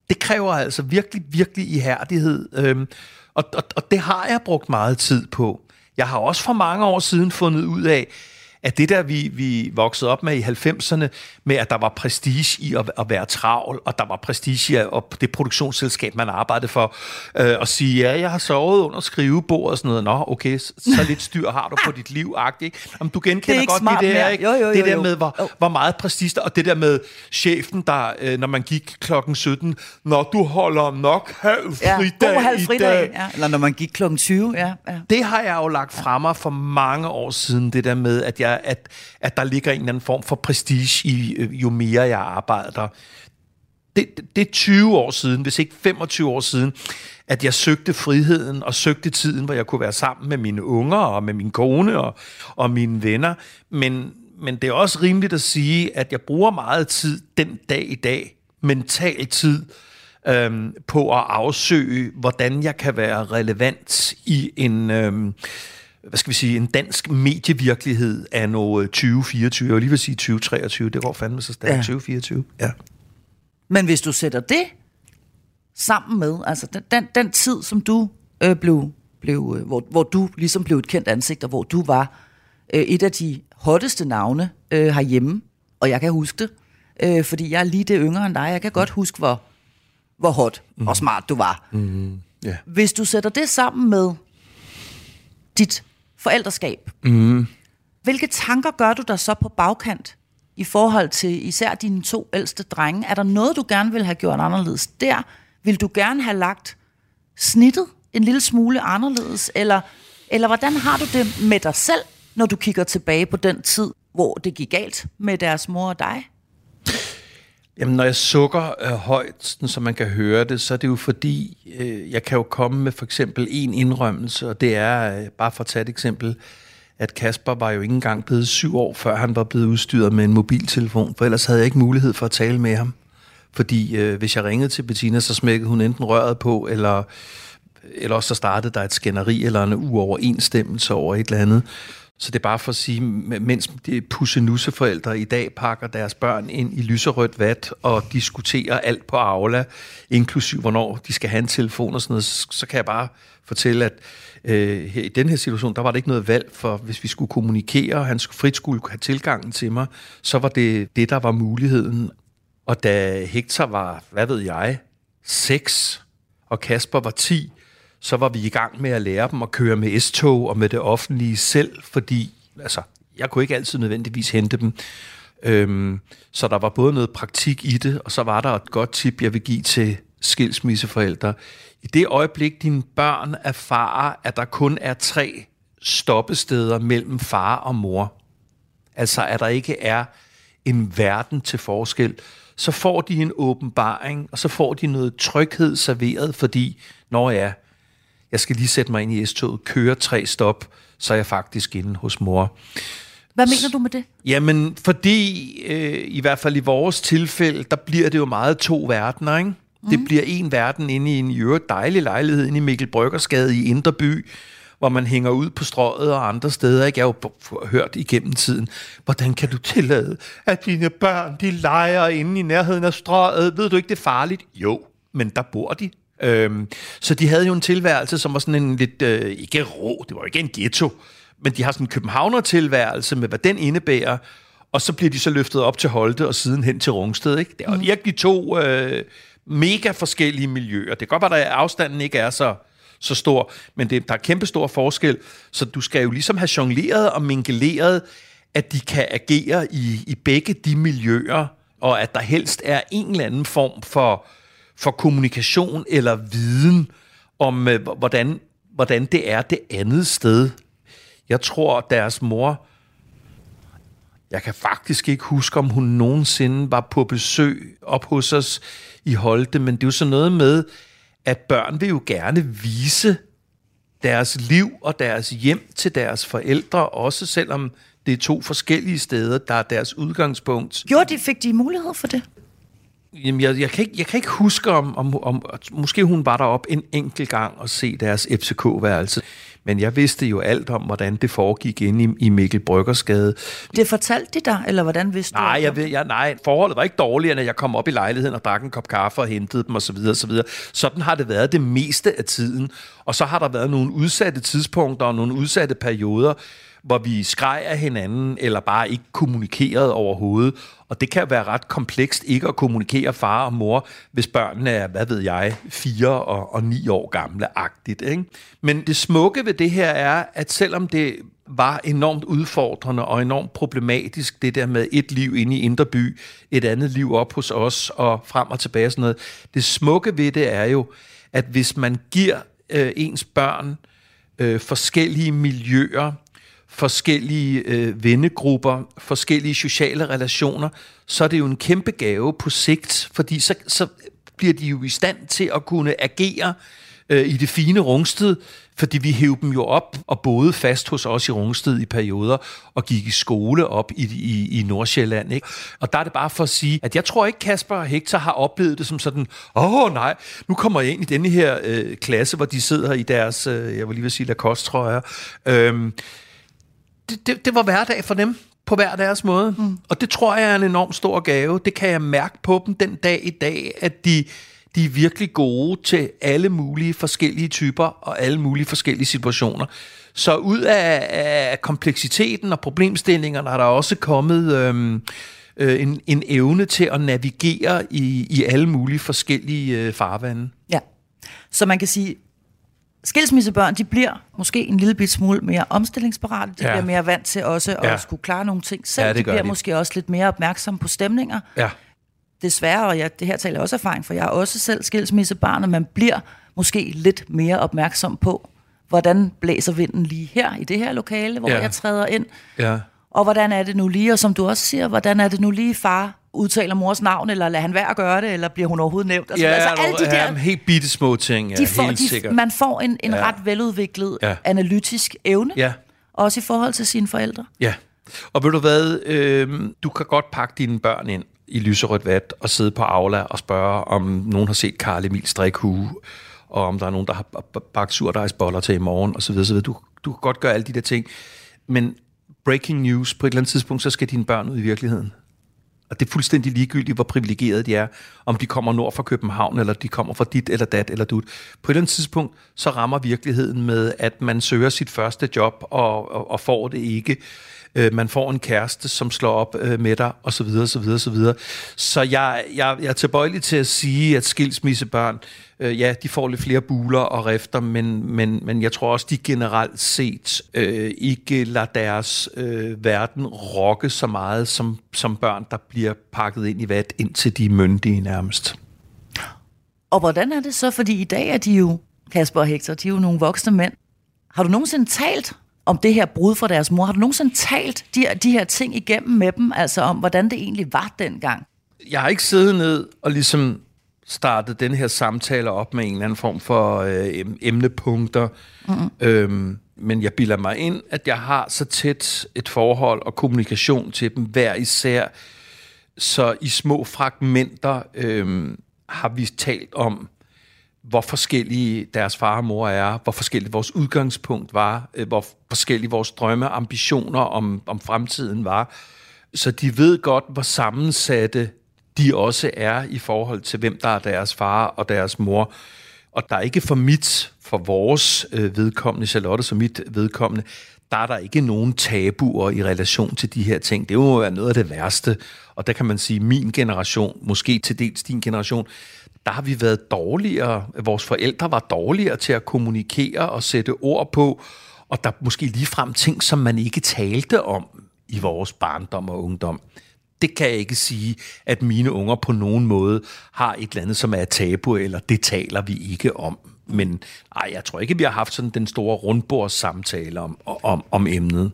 Det kræver altså virkelig, virkelig ihærdighed, øhm, og, og, og det har jeg brugt meget tid på. Jeg har også for mange år siden fundet ud af, at det der, vi, vi voksede op med i 90'erne, med at der var prestige i at, at være travl, og der var prestige i at, det produktionsselskab, man arbejdede for, øh, at sige, ja, jeg har sovet under skrivebordet og sådan noget. Nå, okay, så, så lidt styr har du på dit liv, ikke? Om du genkender det godt det der, ikke? Jo, jo, jo, det der med, hvor, jo. hvor meget prestige, og det der med chefen, der, øh, når man gik klokken 17, når du holder nok halv fridag ja, halv fridag, i dag. Ja. Eller når man gik klokken 20, ja, ja. Det har jeg jo lagt frem mig for mange år siden, det der med, at jeg er, at, at der ligger en eller anden form for prestige i, øh, jo mere jeg arbejder. Det, det, det er 20 år siden, hvis ikke 25 år siden, at jeg søgte friheden og søgte tiden, hvor jeg kunne være sammen med mine unger og med min kone og, og mine venner. Men, men det er også rimeligt at sige, at jeg bruger meget tid den dag i dag, mental tid, øhm, på at afsøge, hvordan jeg kan være relevant i en... Øhm, hvad skal vi sige, en dansk medievirkelighed af noget 2024, jeg vil lige vil sige 2023, det går fandme så stærkt, ja. 2024, ja. Men hvis du sætter det sammen med, altså den, den, den tid, som du øh, blev, blev øh, hvor, hvor du ligesom blev et kendt ansigt, og hvor du var øh, et af de hotteste navne øh, herhjemme, og jeg kan huske det, øh, fordi jeg er lige det yngre end dig, jeg kan godt huske, hvor, hvor hot mm. og smart du var. Mm, yeah. Hvis du sætter det sammen med dit forældreskab, mm. hvilke tanker gør du der så på bagkant i forhold til især dine to ældste drenge? Er der noget, du gerne vil have gjort anderledes der? Vil du gerne have lagt snittet en lille smule anderledes? Eller, eller hvordan har du det med dig selv, når du kigger tilbage på den tid, hvor det gik galt med deres mor og dig? Jamen, når jeg sukker øh, højt, sådan, så man kan høre det, så er det jo fordi, øh, jeg kan jo komme med for eksempel en indrømmelse, og det er, øh, bare for at tage et eksempel, at Kasper var jo ikke engang blevet syv år, før han var blevet udstyret med en mobiltelefon, for ellers havde jeg ikke mulighed for at tale med ham. Fordi øh, hvis jeg ringede til Bettina, så smækkede hun enten røret på, eller, eller også så startede der et skænderi eller en uoverensstemmelse over et eller andet. Så det er bare for at sige, mens de pussenusseforældre i dag pakker deres børn ind i lyserødt vat og diskuterer alt på Aula, inklusiv hvornår de skal have en telefon og sådan noget, så kan jeg bare fortælle, at øh, her, i den her situation, der var det ikke noget valg for, hvis vi skulle kommunikere, og han frit skulle have tilgangen til mig, så var det det, der var muligheden. Og da Hector var, hvad ved jeg, 6, og Kasper var 10, så var vi i gang med at lære dem at køre med S-tog og med det offentlige selv, fordi altså, jeg kunne ikke altid nødvendigvis hente dem. Øhm, så der var både noget praktik i det, og så var der et godt tip, jeg vil give til skilsmisseforældre. I det øjeblik, dine børn erfarer, at der kun er tre stoppesteder mellem far og mor, altså at der ikke er en verden til forskel, så får de en åbenbaring, og så får de noget tryghed serveret, fordi, når jeg jeg skal lige sætte mig ind i S-toget, køre tre stop, så er jeg faktisk inde hos mor. Hvad mener du med det? Jamen, fordi øh, i hvert fald i vores tilfælde, der bliver det jo meget to verdener, ikke? Mm. Det bliver en verden inde i en i øvrigt dejlig lejlighed inde i Mikkel Bryggersgade i Indre By, hvor man hænger ud på strøget og andre steder. Ikke? Jeg har jo hørt igennem tiden, hvordan kan du tillade, at dine børn de leger inde i nærheden af strøget? Ved du ikke, det er farligt? Jo, men der bor de. Øhm, så de havde jo en tilværelse, som var sådan en lidt, øh, ikke rå, det var ikke en ghetto, men de har sådan en københavner-tilværelse med, hvad den indebærer, og så bliver de så løftet op til Holte og siden hen til Rungsted. Ikke? Det er mm. virkelig to øh, mega forskellige miljøer. Det kan godt være, at afstanden ikke er så, så stor, men det, der er kæmpe stor forskel, så du skal jo ligesom have jongleret og mingeleret, at de kan agere i, i begge de miljøer, og at der helst er en eller anden form for for kommunikation eller viden om, øh, hvordan, hvordan det er det andet sted. Jeg tror, deres mor, jeg kan faktisk ikke huske, om hun nogensinde var på besøg op hos os i Holte, men det er jo sådan noget med, at børn vil jo gerne vise deres liv og deres hjem til deres forældre, også selvom det er to forskellige steder, der er deres udgangspunkt. Gjorde de, fik de mulighed for det? Jamen, jeg, jeg, kan ikke, jeg kan ikke huske, om, om, om måske hun var derop en enkelt gang og se deres FCK-værelse. Men jeg vidste jo alt om, hvordan det foregik inde i, i Mikkel Bryggersgade. Det fortalte de dig, eller hvordan vidste nej, du? Jeg ved, jeg, nej, forholdet var ikke dårligere, når jeg kom op i lejligheden og drak en kop kaffe og hentede dem osv. osv. Sådan har det været det meste af tiden. Og så har der været nogle udsatte tidspunkter og nogle udsatte perioder, hvor vi skreg af hinanden, eller bare ikke kommunikerede overhovedet. Og det kan være ret komplekst ikke at kommunikere far og mor, hvis børnene er, hvad ved jeg, fire og, og ni år gamle-agtigt. Ikke? Men det smukke ved det her er, at selvom det var enormt udfordrende og enormt problematisk, det der med et liv inde i Inderby, et andet liv op hos os og frem og tilbage og sådan noget. Det smukke ved det er jo, at hvis man giver øh, ens børn øh, forskellige miljøer, forskellige øh, vennegrupper, forskellige sociale relationer, så er det jo en kæmpe gave på sigt, fordi så, så bliver de jo i stand til at kunne agere øh, i det fine Rungsted, fordi vi hævde dem jo op og boede fast hos os i Rungsted i perioder og gik i skole op i, i, i Nordsjælland. Ikke? Og der er det bare for at sige, at jeg tror ikke, Kasper og Hector har oplevet det som sådan, åh oh, nej, nu kommer jeg ind i denne her øh, klasse, hvor de sidder i deres, øh, jeg vil lige vil sige Lacoste-trøjer. Øhm, det, det, det var hverdag for dem på hver deres måde. Mm. Og det tror jeg er en enorm stor gave. Det kan jeg mærke på dem den dag i dag, at de de er virkelig gode til alle mulige forskellige typer og alle mulige forskellige situationer. Så ud af, af kompleksiteten og problemstillingerne har der også kommet øhm, øh, en, en evne til at navigere i, i alle mulige forskellige øh, farvande. Ja, så man kan sige, skilsmissebørn, de bliver måske en lille bit smule mere omstillingsparate. De ja. bliver mere vant til også at ja. skulle klare nogle ting selv. Ja, de bliver de. måske også lidt mere opmærksomme på stemninger. Ja desværre, og jeg, det her taler også erfaring, for jeg er også selv skilsmissebarn, og man bliver måske lidt mere opmærksom på, hvordan blæser vinden lige her i det her lokale, hvor ja. jeg træder ind. Ja. Og hvordan er det nu lige, og som du også siger, hvordan er det nu lige, far udtaler mors navn, eller lader han være at gøre det, eller bliver hun overhovedet nævnt? Altså, ja, altså, alle de der, ja, helt bitte små ting, ja, de får, helt de, sikkert. Man får en, en ja. ret veludviklet ja. analytisk evne, ja. også i forhold til sine forældre. Ja, og ved du hvad, øh, du kan godt pakke dine børn ind i lyserødt vat og sidde på Aula og spørge, om nogen har set Karl Emil strikhue, og om der er nogen, der har bagt surdejsboller til i morgen, osv. osv. Du, du kan godt gøre alle de der ting, men breaking news, på et eller andet tidspunkt, så skal dine børn ud i virkeligheden. Og det er fuldstændig ligegyldigt, hvor privilegeret de er, om de kommer nord fra København, eller de kommer fra dit eller dat eller dut. På et eller andet tidspunkt, så rammer virkeligheden med, at man søger sit første job og, og, og får det ikke øh, man får en kæreste, som slår op øh, med dig, og så videre, så videre, så videre. Så jeg, jeg, jeg er tilbøjelig til at sige, at skilsmissebørn, øh, ja, de får lidt flere buler og rifter, men, men, men jeg tror også, de generelt set øh, ikke lader deres øh, verden rokke så meget som, som børn, der bliver pakket ind i vat, indtil de er myndige nærmest. Og hvordan er det så? Fordi i dag er de jo, Kasper og Hector, de er jo nogle voksne mænd. Har du nogensinde talt om det her brud fra deres mor. Har du nogensinde talt de, de her ting igennem med dem, altså om, hvordan det egentlig var dengang? Jeg har ikke siddet ned og ligesom startet den her samtale op med en eller anden form for øh, emnepunkter. Mm-hmm. Øhm, men jeg bilder mig ind, at jeg har så tæt et forhold og kommunikation til dem hver især. Så i små fragmenter øhm, har vi talt om, hvor forskellige deres far og mor er, hvor forskelligt vores udgangspunkt var, øh, hvor forskellige vores drømme og ambitioner om, om fremtiden var. Så de ved godt, hvor sammensatte de også er i forhold til, hvem der er deres far og deres mor. Og der er ikke for mit, for vores øh, vedkommende, Charlotte som mit vedkommende, der er der ikke nogen tabuer i relation til de her ting. Det må være noget af det værste. Og der kan man sige, min generation, måske til dels din generation, der har vi været dårligere, vores forældre var dårligere til at kommunikere og sætte ord på, og der er måske ligefrem ting, som man ikke talte om i vores barndom og ungdom. Det kan jeg ikke sige, at mine unger på nogen måde har et eller andet, som er tabu, eller det taler vi ikke om. Men ej, jeg tror ikke, vi har haft sådan den store rundbordssamtale om, om, om emnet.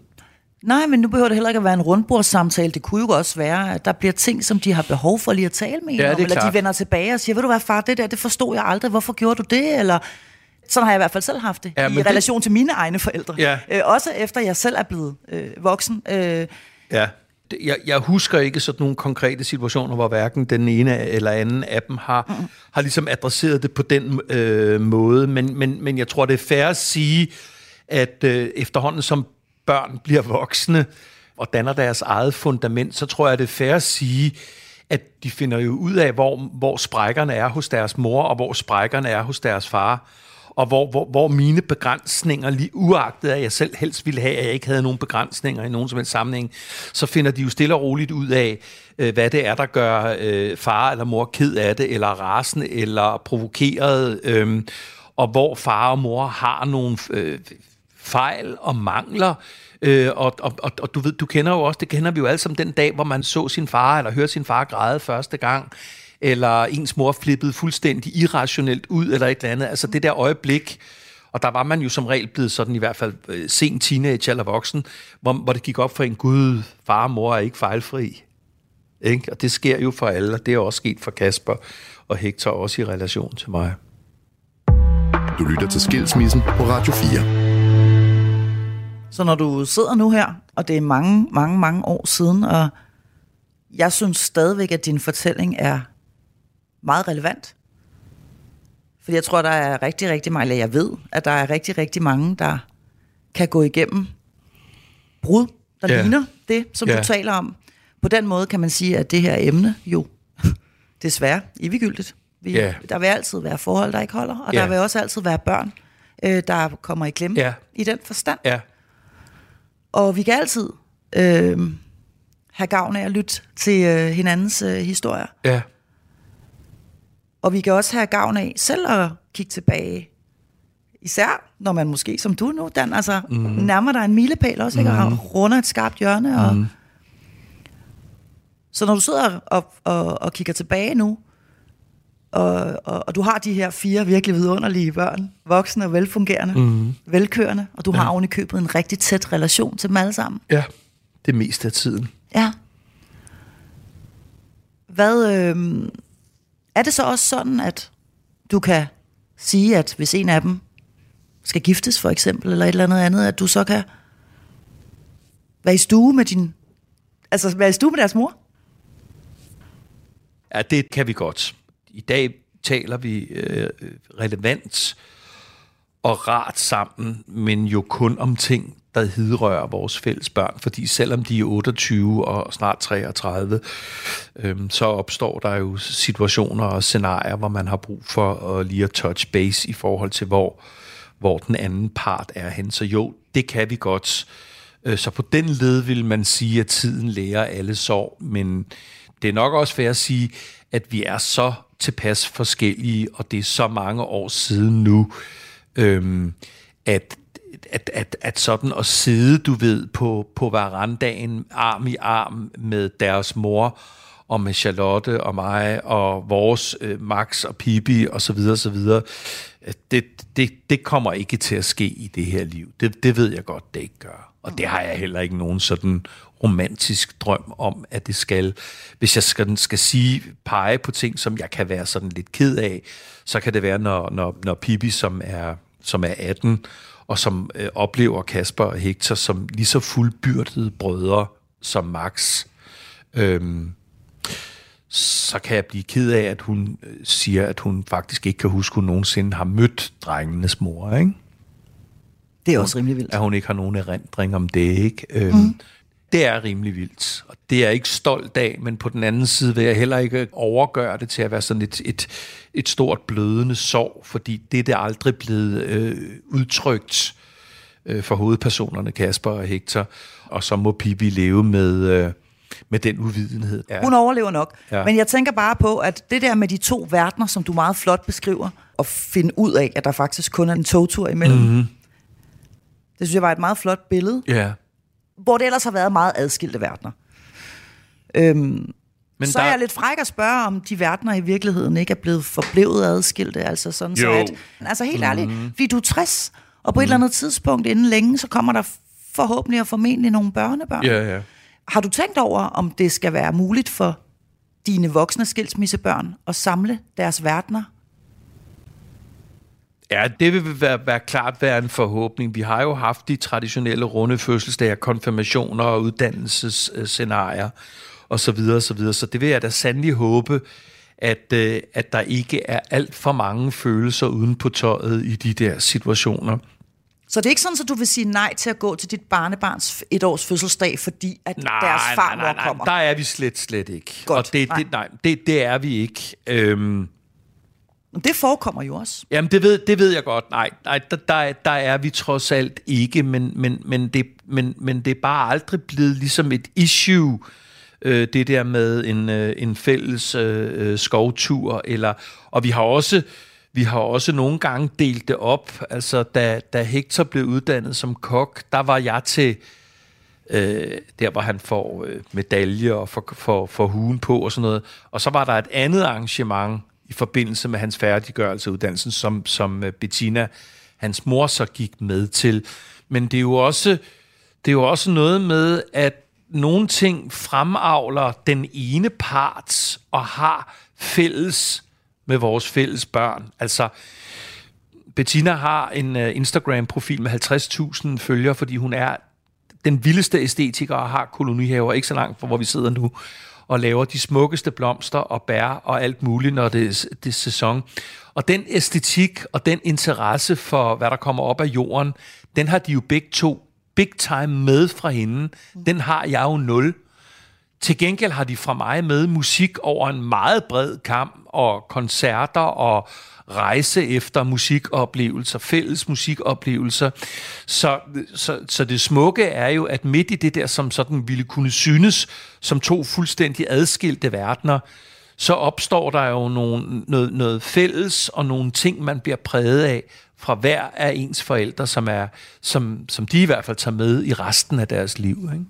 Nej, men nu behøver det heller ikke at være en rundbordssamtale. Det kunne jo også være, at der bliver ting, som de har behov for lige at tale med ja, om. Eller klart. de vender tilbage og siger, ved du hvad far, det der, det forstod jeg aldrig. Hvorfor gjorde du det? Eller sådan har jeg i hvert fald selv haft det, ja, i relation det... til mine egne forældre. Ja. Øh, også efter jeg selv er blevet øh, voksen. Øh, ja. Jeg, jeg husker ikke sådan nogle konkrete situationer, hvor hverken den ene eller anden af dem har, mm. har ligesom adresseret det på den øh, måde, men, men, men jeg tror, det er fair at sige, at øh, efterhånden som børn bliver voksne og danner deres eget fundament, så tror jeg, det er fair at sige, at de finder jo ud af, hvor, hvor sprækkerne er hos deres mor, og hvor sprækkerne er hos deres far og hvor, hvor, hvor mine begrænsninger, lige uagtet at jeg selv helst ville have, at jeg ikke havde nogen begrænsninger i nogen som helst sammenhæng, så finder de jo stille og roligt ud af, øh, hvad det er, der gør øh, far eller mor ked af det, eller rasende, eller provokeret, øh, og hvor far og mor har nogle øh, fejl og mangler, Øh, og, og, og, og du ved, du kender jo også, det kender vi jo alle sammen den dag, hvor man så sin far, eller hørte sin far græde første gang, eller ens mor flippede fuldstændig irrationelt ud, eller et eller andet. Altså det der øjeblik, Og der var man jo som regel blevet sådan i hvert fald øh, sen teenage eller voksen, hvor, hvor det gik op for en, gud, far og mor er ikke fejlfri. Ikke? Og det sker jo for alle, og det er også sket for Kasper og Hector også i relation til mig. Du lytter til Skilsmissen på Radio 4. Så når du sidder nu her, og det er mange, mange, mange år siden, og jeg synes stadigvæk, at din fortælling er meget relevant. Fordi jeg tror, der er rigtig, rigtig mange, eller jeg ved, at der er rigtig, rigtig mange, der kan gå igennem brud, der yeah. ligner det, som Ja. du taler om. På den måde kan man sige, at det her emne jo <laughs> desværre evigyldigt. Vi, Ja. Der vil altid være forhold, der ikke holder, og Ja. der vil også altid være børn, øh, der kommer i klemme Ja. i den forstand. Ja, Og vi kan altid øh, have gavn af at lytte til øh, hinandens øh, historier. ja, Og vi kan også have gavn af selv at kigge tilbage. Især når man måske, som du nu, Dan, altså mm. nærmer dig en milepæl også, ikke? og runder et skarpt hjørne. Og... Så når du sidder og, og, og kigger tilbage nu, og, og, og du har de her fire virkelig vidunderlige børn, voksne og velfungerende, mm. velkørende, og du ja. har oven i købet en rigtig tæt relation til dem alle sammen. ja. Det meste af tiden. Ja. Hvad, øh, er det så også sådan, at du kan sige, at hvis en af dem skal giftes for eksempel, eller et eller andet andet, at du så kan være i stue med din, altså være i stue med deres mor? Ja, det kan vi godt. I dag taler vi øh, relevant og rart sammen, men jo kun om ting, der hidrører vores fælles børn. Fordi selvom de er 28 og snart 33, øh, så opstår der jo situationer og scenarier, hvor man har brug for at lige at touch base i forhold til, hvor, hvor den anden part er hen. Så jo, det kan vi godt. Øh, så på den led vil man sige, at tiden lærer alle sorg, men det er nok også fair at sige, at vi er så tilpas forskellige, og det er så mange år siden nu, øhm, at, at, at, at sådan at sidde, du ved, på, på verandaen, arm i arm med deres mor, og med Charlotte og mig, og vores øh, Max og Pippi, og så videre, så videre, øh, det, det, det kommer ikke til at ske i det her liv. Det, det ved jeg godt, det ikke gør. Og det har jeg heller ikke nogen sådan romantisk drøm om, at det skal. Hvis jeg skal, skal sige, pege på ting, som jeg kan være sådan lidt ked af, så kan det være, når, når, når Pippi, som er, som er 18, og som øh, oplever Kasper og Hector som lige så fuldbyrdede brødre som Max, øhm, så kan jeg blive ked af, at hun øh, siger, at hun faktisk ikke kan huske, at hun nogensinde har mødt drengenes mor, ikke? Det er også rimelig vildt. at hun ikke har nogen erindring om det, ikke? Øhm, mm. Det er rimelig vildt, og det er jeg ikke stolt af, men på den anden side vil jeg heller ikke overgøre det til at være sådan et, et, et stort blødende sorg, fordi det er det aldrig blevet øh, udtrykt øh, for hovedpersonerne Kasper og Hector, og så må Pippi leve med, øh, med den uvidenhed. Ja. Hun overlever nok. Ja. Men jeg tænker bare på, at det der med de to verdener, som du meget flot beskriver, og finde ud af, at der faktisk kun er en togtur imellem, Mhm. mm-hmm. det synes jeg var et meget flot billede, ja. Hvor det ellers har været meget adskilte verdener. Øhm, Men så er jeg lidt fræk at spørge, om de verdener i virkeligheden ikke er blevet forblevet adskilte. Altså sådan så at, altså helt mm-hmm. ærligt, fordi du er 60, og på mm. et eller andet tidspunkt inden længe, så kommer der forhåbentlig og formentlig nogle børnebørn. Ja, ja. Har du tænkt over, om det skal være muligt for dine voksne skilsmissebørn at samle deres verdener? Ja, det vil være, være klart være en forhåbning. Vi har jo haft de traditionelle runde fødselsdage, konfirmationer og uddannelsesscenarier og så videre, og så videre. Så det vil jeg da sandelig håbe, at, øh, at der ikke er alt for mange følelser uden på tøjet i de der situationer. Så det er ikke sådan, at du vil sige nej til at gå til dit barnebarns etårs fødselsdag, fordi at Nej, deres farmor nej, nej, nej, kommer? der er vi slet, slet ikke. Godt, og det, nej. det, nej, det, det er vi ikke. Øhm, men Det forekommer jo også. Jamen, det ved, det ved jeg godt. Nej, nej der, der, er- der er vi trods alt ikke, men, men, men, det, men, men det er bare aldrig blevet ligesom et issue, øh, det der med en, øh, en fælles øh, øh, skovtur. Eller, og vi har også... Vi har også nogle gange delt det op. Altså, da, da Hector blev uddannet som kok, der var jeg til øh, der, hvor han får øh, medalje og får, får, får huen på og sådan noget. Og så var der et andet arrangement i forbindelse med hans færdiggørelse af uddannelsen, som, som øh, Bettina hans mor så gik med til. Men det er jo også, det er jo også noget med, at nogle ting fremavler den ene part og har fælles med vores fælles børn. Altså, Bettina har en øh, Instagram-profil med 50.000 følgere, fordi hun er den vildeste æstetiker og har kolonihaver, ikke så langt fra hvor vi sidder nu, og laver de smukkeste blomster og bær og alt muligt, når det, er, det er sæson. Og den æstetik og den interesse for, hvad der kommer op af jorden, den har de jo begge to big time med fra hende. Den har jeg jo nul. Til gengæld har de fra mig med musik over en meget bred kamp, og koncerter og rejse efter musikoplevelser, fælles musikoplevelser. Så, så, så det smukke er jo, at midt i det der, som sådan ville kunne synes som to fuldstændig adskilte verdener, så opstår der jo nogle, noget, noget fælles og nogle ting, man bliver præget af fra hver af ens forældre, som, er, som, som de i hvert fald tager med i resten af deres liv. Ikke?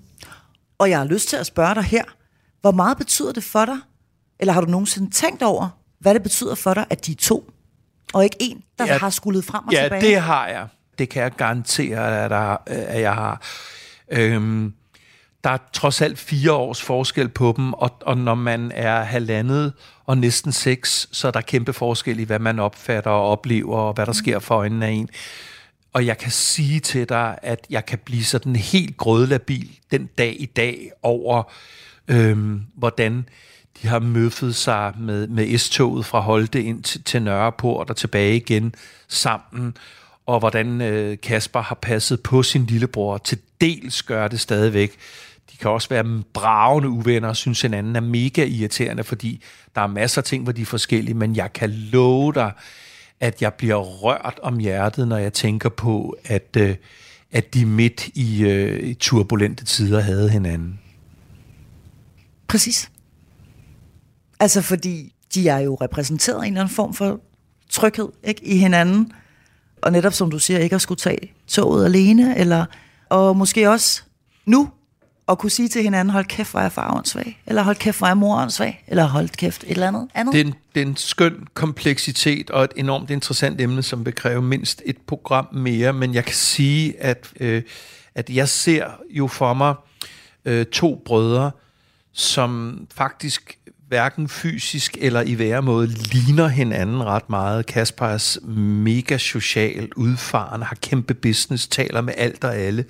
Og jeg har lyst til at spørge dig her, hvor meget betyder det for dig, eller har du nogensinde tænkt over, hvad det betyder for dig, at de er to, og ikke en, der ja, har skullet frem og ja, tilbage? Ja, det har jeg. Det kan jeg garantere, at, der, at jeg har. Øhm, der er trods alt fire års forskel på dem, og, og når man er halvandet og næsten seks, så er der kæmpe forskel i, hvad man opfatter og oplever, og hvad der sker for øjnene af en. Og jeg kan sige til dig, at jeg kan blive sådan helt grødlabil den dag i dag over, øhm, hvordan de har møffet sig med, med S-toget fra Holte ind til, til Nørreport og tilbage igen sammen, og hvordan øh, Kasper har passet på sin lillebror. Til dels gør det stadigvæk. De kan også være bravende uvenner og synes hinanden er mega irriterende, fordi der er masser af ting, hvor de er forskellige, men jeg kan love dig, at jeg bliver rørt om hjertet, når jeg tænker på, at, øh, at de midt i, øh, turbulente tider havde hinanden. Præcis. Altså fordi de er jo repræsenteret i en eller anden form for tryghed ikke, i hinanden. Og netop som du siger, ikke at skulle tage toget alene, eller, og måske også nu at kunne sige til hinanden, hold kæft, hvor er far åndssvag, eller hold kæft, hvor er mor åndssvag, eller hold kæft, et eller andet andet. Det er, en, det er en skøn kompleksitet og et enormt interessant emne, som vil kræve mindst et program mere, men jeg kan sige, at, øh, at jeg ser jo for mig øh, to brødre, som faktisk hverken fysisk eller i væremåde ligner hinanden ret meget. Kasper er mega social, udfaren, har kæmpe business, taler med alt og alle.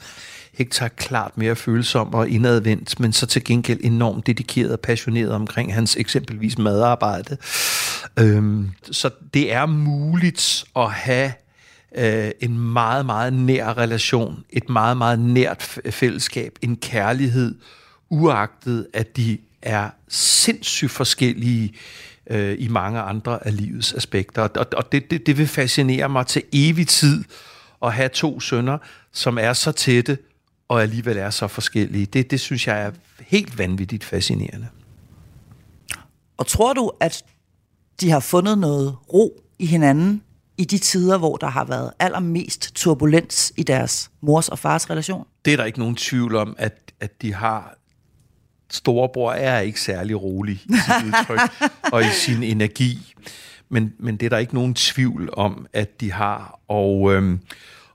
Hector klart mere følsom og indadvendt, men så til gengæld enormt dedikeret og passioneret omkring hans eksempelvis madarbejde. Øhm, så det er muligt at have øh, en meget, meget nær relation, et meget, meget nært fællesskab, en kærlighed, uagtet at de er sindssygt forskellige øh, i mange andre af livets aspekter. Og, og det, det, det vil fascinere mig til evig tid at have to sønner, som er så tætte og alligevel er så forskellige. Det, det synes jeg er helt vanvittigt fascinerende. Og tror du, at de har fundet noget ro i hinanden i de tider, hvor der har været allermest turbulens i deres mors og fars relation? Det er der ikke nogen tvivl om, at, at de har storebror er ikke særlig rolig i sit <laughs> udtryk og i sin energi. Men, men det er der ikke nogen tvivl om, at de har. Og, øhm,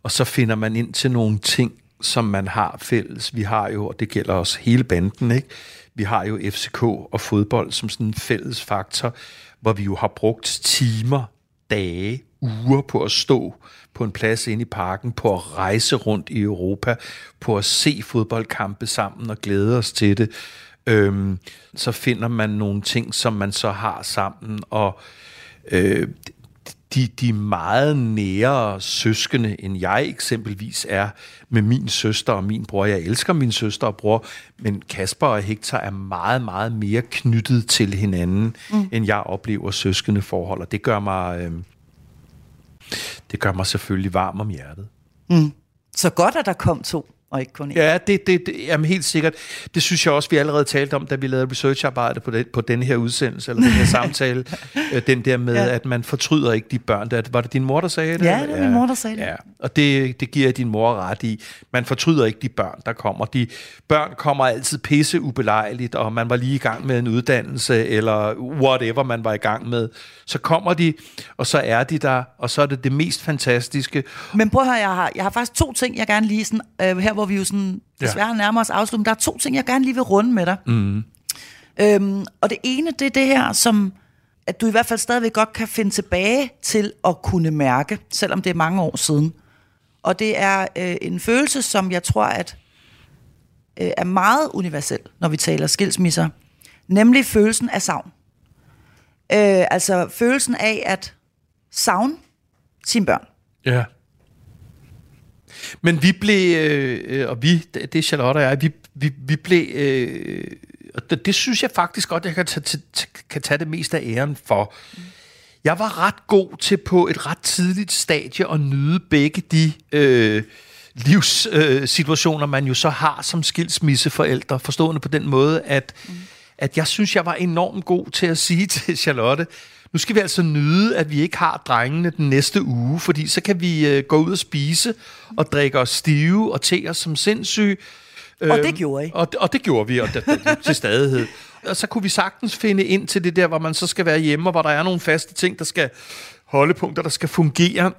og så finder man ind til nogle ting, som man har fælles. Vi har jo, og det gælder også hele banden, ikke? vi har jo FCK og fodbold som sådan en fælles faktor, hvor vi jo har brugt timer, dage, uger på at stå på en plads inde i parken, på at rejse rundt i Europa, på at se fodboldkampe sammen og glæde os til det. Øhm, så finder man nogle ting, som man så har sammen, og øh, de, de meget nære søskende, end jeg eksempelvis er med min søster og min bror. Jeg elsker min søster og bror, men Kasper og Hector er meget, meget mere knyttet til hinanden, mm. end jeg oplever søskende forhold, og det gør mig... Øh, det gør mig selvfølgelig varm om hjertet. Mm. Så godt, at der kom to. Og ikke kun én. Ja, det, det, det jamen helt sikkert. Det synes jeg også, vi allerede talte om, da vi lavede researcharbejde på, det, på den her udsendelse, eller den her <laughs> samtale. Øh, den der med, Ja. ja. at man fortryder ikke de børn. Der, var det din mor, der sagde det? Ja, det var min mor, der sagde det. Ja, og det, det giver din mor ret i. Man fortryder ikke de børn, der kommer. De børn kommer altid pisse ubelejligt, og man var lige i gang med en uddannelse, eller whatever man var i gang med. Så kommer de, og så er de der, og så er det det mest fantastiske. Men prøv at høre, jeg har, jeg har faktisk to ting, jeg gerne lige sådan, øh, her hvor vi jo sådan desværre nærmer os afslutning, der er to ting, jeg gerne lige vil runde med dig. Mm. Øhm, og det ene, det er det her, som at du i hvert fald stadigvæk godt kan finde tilbage til at kunne mærke, selvom det er mange år siden. Og det er øh, en følelse, som jeg tror, at øh, er meget universel, når vi taler skilsmisser. Nemlig følelsen af savn. Øh, altså følelsen af at savne sine børn. Ja. Men vi blev, øh, øh, og vi, det er Charlotte og jeg, vi, vi, vi blev, øh, og det, det synes jeg faktisk godt, jeg kan tage, til- kan tage det mest af æren for. Jeg var ret god til på et ret tidligt stadie at nyde begge de øh, livssituationer, øh, man jo så har som skilsmisseforældre, forstående på den måde, at, mm. at jeg synes, jeg var enormt god til at sige <laughs> til Charlotte, nu skal vi altså nyde, at vi ikke har drengene den næste uge, fordi så kan vi øh, gå ud og spise og drikke os stive og te os som sindssyge. Og det gjorde I. Og, og det gjorde vi, og det, til <laughs> stadighed. Og så kunne vi sagtens finde ind til det der, hvor man så skal være hjemme, og hvor der er nogle faste ting, der skal holdepunkter, der skal fungere.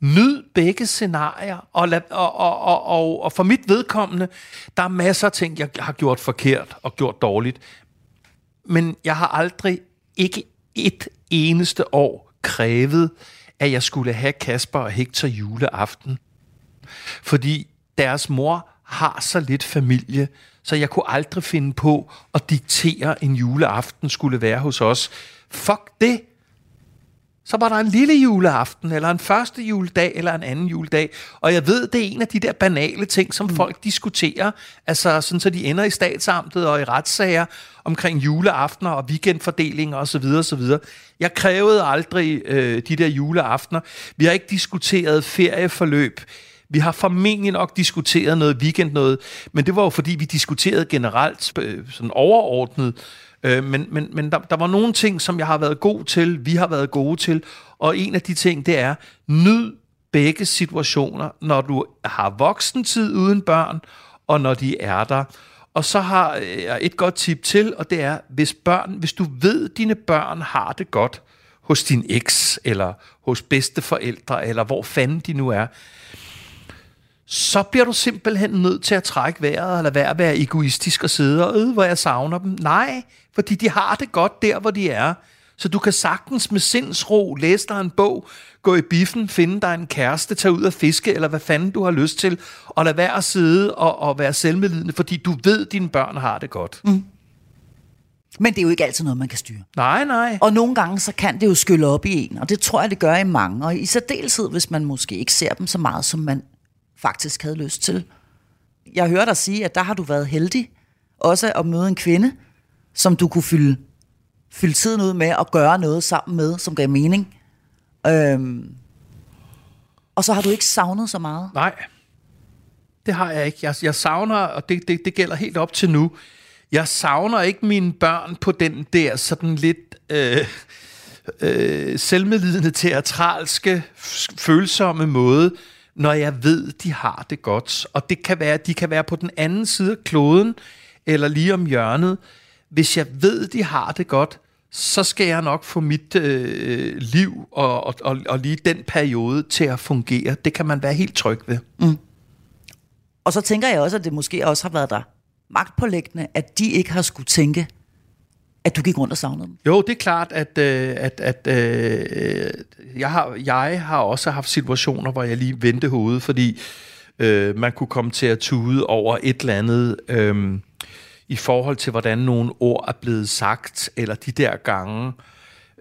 Nyd begge scenarier, og, lad, og, og, og, og, og for mit vedkommende, der er masser af ting, jeg har gjort forkert og gjort dårligt. Men jeg har aldrig, ikke et eneste år, krævet, at jeg skulle have Kasper og Hector juleaften. Fordi deres mor har så lidt familie, så jeg kunne aldrig finde på at diktere, en juleaften skulle være hos os. Fuck det! Så var der en lille juleaften, eller en første juledag, eller en anden juledag. Og jeg ved, det er en af de der banale ting, som mm. folk diskuterer. Altså sådan, så de ender i statsamtet og i retssager omkring juleaftener og weekendfordelinger osv. osv. Jeg krævede aldrig øh, de der juleaftener. Vi har ikke diskuteret ferieforløb. Vi har formentlig nok diskuteret noget weekend noget, men det var jo fordi, vi diskuterede generelt øh, sådan overordnet. Øh, men men, men der, der var nogle ting, som jeg har været god til, vi har været gode til, og en af de ting, det er, nyd begge situationer, når du har voksentid uden børn, og når de er der. Og så har jeg et godt tip til, og det er, hvis børn, hvis du ved, at dine børn har det godt hos din eks, eller hos bedsteforældre, eller hvor fanden de nu er, så bliver du simpelthen nødt til at trække vejret, eller være være egoistisk og sidde og øh, hvor jeg savner dem. Nej, fordi de har det godt der, hvor de er. Så du kan sagtens med sindsro læse dig en bog, gå i biffen, finde dig en kæreste, tage ud og fiske, eller hvad fanden du har lyst til, og lade være at sidde og, og være selvmedlidende, fordi du ved, at dine børn har det godt. Mm. Men det er jo ikke altid noget, man kan styre. Nej, nej. Og nogle gange, så kan det jo skylle op i en, og det tror jeg, det gør i mange. Og i særdeleshed, hvis man måske ikke ser dem så meget, som man faktisk havde lyst til. Jeg hører dig sige, at der har du været heldig, også at møde en kvinde, som du kunne fylde, fylde tiden ud med og gøre noget sammen med, som gav mening. Øhm, og så har du ikke savnet så meget. Nej, det har jeg ikke. Jeg, jeg savner, og det, det, det gælder helt op til nu, jeg savner ikke mine børn på den der sådan lidt øh, øh, selvmedlidende, teatralske, følsomme måde, når jeg ved, de har det godt. Og det kan være, de kan være på den anden side af kloden, eller lige om hjørnet. Hvis jeg ved, de har det godt, så skal jeg nok få mit øh, liv og, og, og, og lige den periode til at fungere. Det kan man være helt tryg ved. Mm. Og så tænker jeg også, at det måske også har været der magtpålæggende, at de ikke har skulle tænke, at du gik rundt og savnede dem. Jo, det er klart, at, øh, at, at øh, jeg, har, jeg har også haft situationer, hvor jeg lige vendte hovedet, fordi øh, man kunne komme til at tude over et eller andet øh, i forhold til, hvordan nogle ord er blevet sagt, eller de der gange,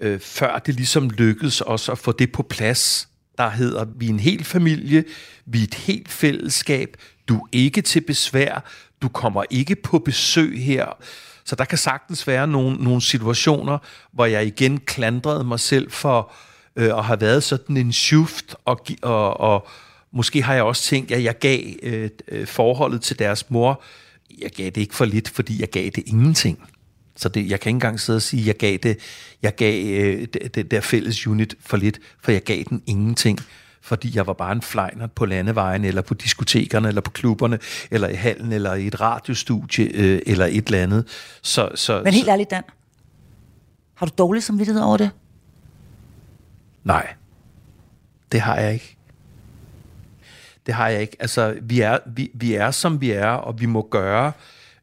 øh, før det ligesom lykkedes os at få det på plads. Der hedder, vi er en hel familie, vi er et helt fællesskab, du er ikke til besvær, du kommer ikke på besøg her. Så der kan sagtens være nogle, nogle situationer, hvor jeg igen klandrede mig selv for øh, at have været sådan en shift, og, og, og, måske har jeg også tænkt, at jeg gav øh, øh, forholdet til deres mor, jeg gav det ikke for lidt, fordi jeg gav det ingenting. Så det, jeg kan ikke engang sidde og sige, at jeg gav det, jeg gav øh, det, det der fælles unit for lidt, for jeg gav den ingenting fordi jeg var bare en flejner på landevejen, eller på diskotekerne, eller på klubberne, eller i hallen, eller i et radiostudie, øh, eller et eller andet. Så, så, Men helt så, ærligt, Dan. Har du dårlig samvittighed over det? Nej, det har jeg ikke. Det har jeg ikke. Altså, vi er, vi, vi er som vi er, og vi må gøre,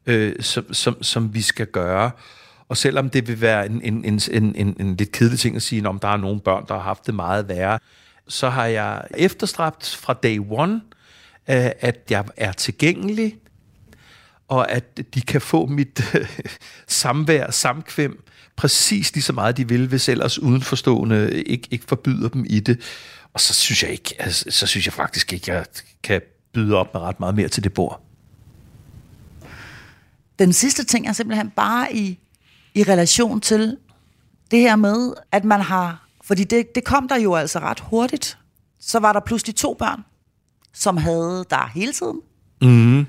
øh, som, som, som vi skal gøre. Og selvom det vil være en, en, en, en, en, en lidt kedelig ting at sige, om der er nogle børn, der har haft det meget værre, så har jeg efterstræbt fra day one, øh, at jeg er tilgængelig, og at de kan få mit øh, samvær, samkvem, præcis lige så meget de vil, hvis ellers udenforstående ikke, ikke forbyder dem i det. Og så synes jeg ikke, altså, så synes jeg faktisk ikke, jeg kan byde op med ret meget mere til det bord. Den sidste ting er simpelthen bare i, i relation til det her med, at man har... Fordi det, det kom der jo altså ret hurtigt. Så var der pludselig to børn, som havde der hele tiden, Mm.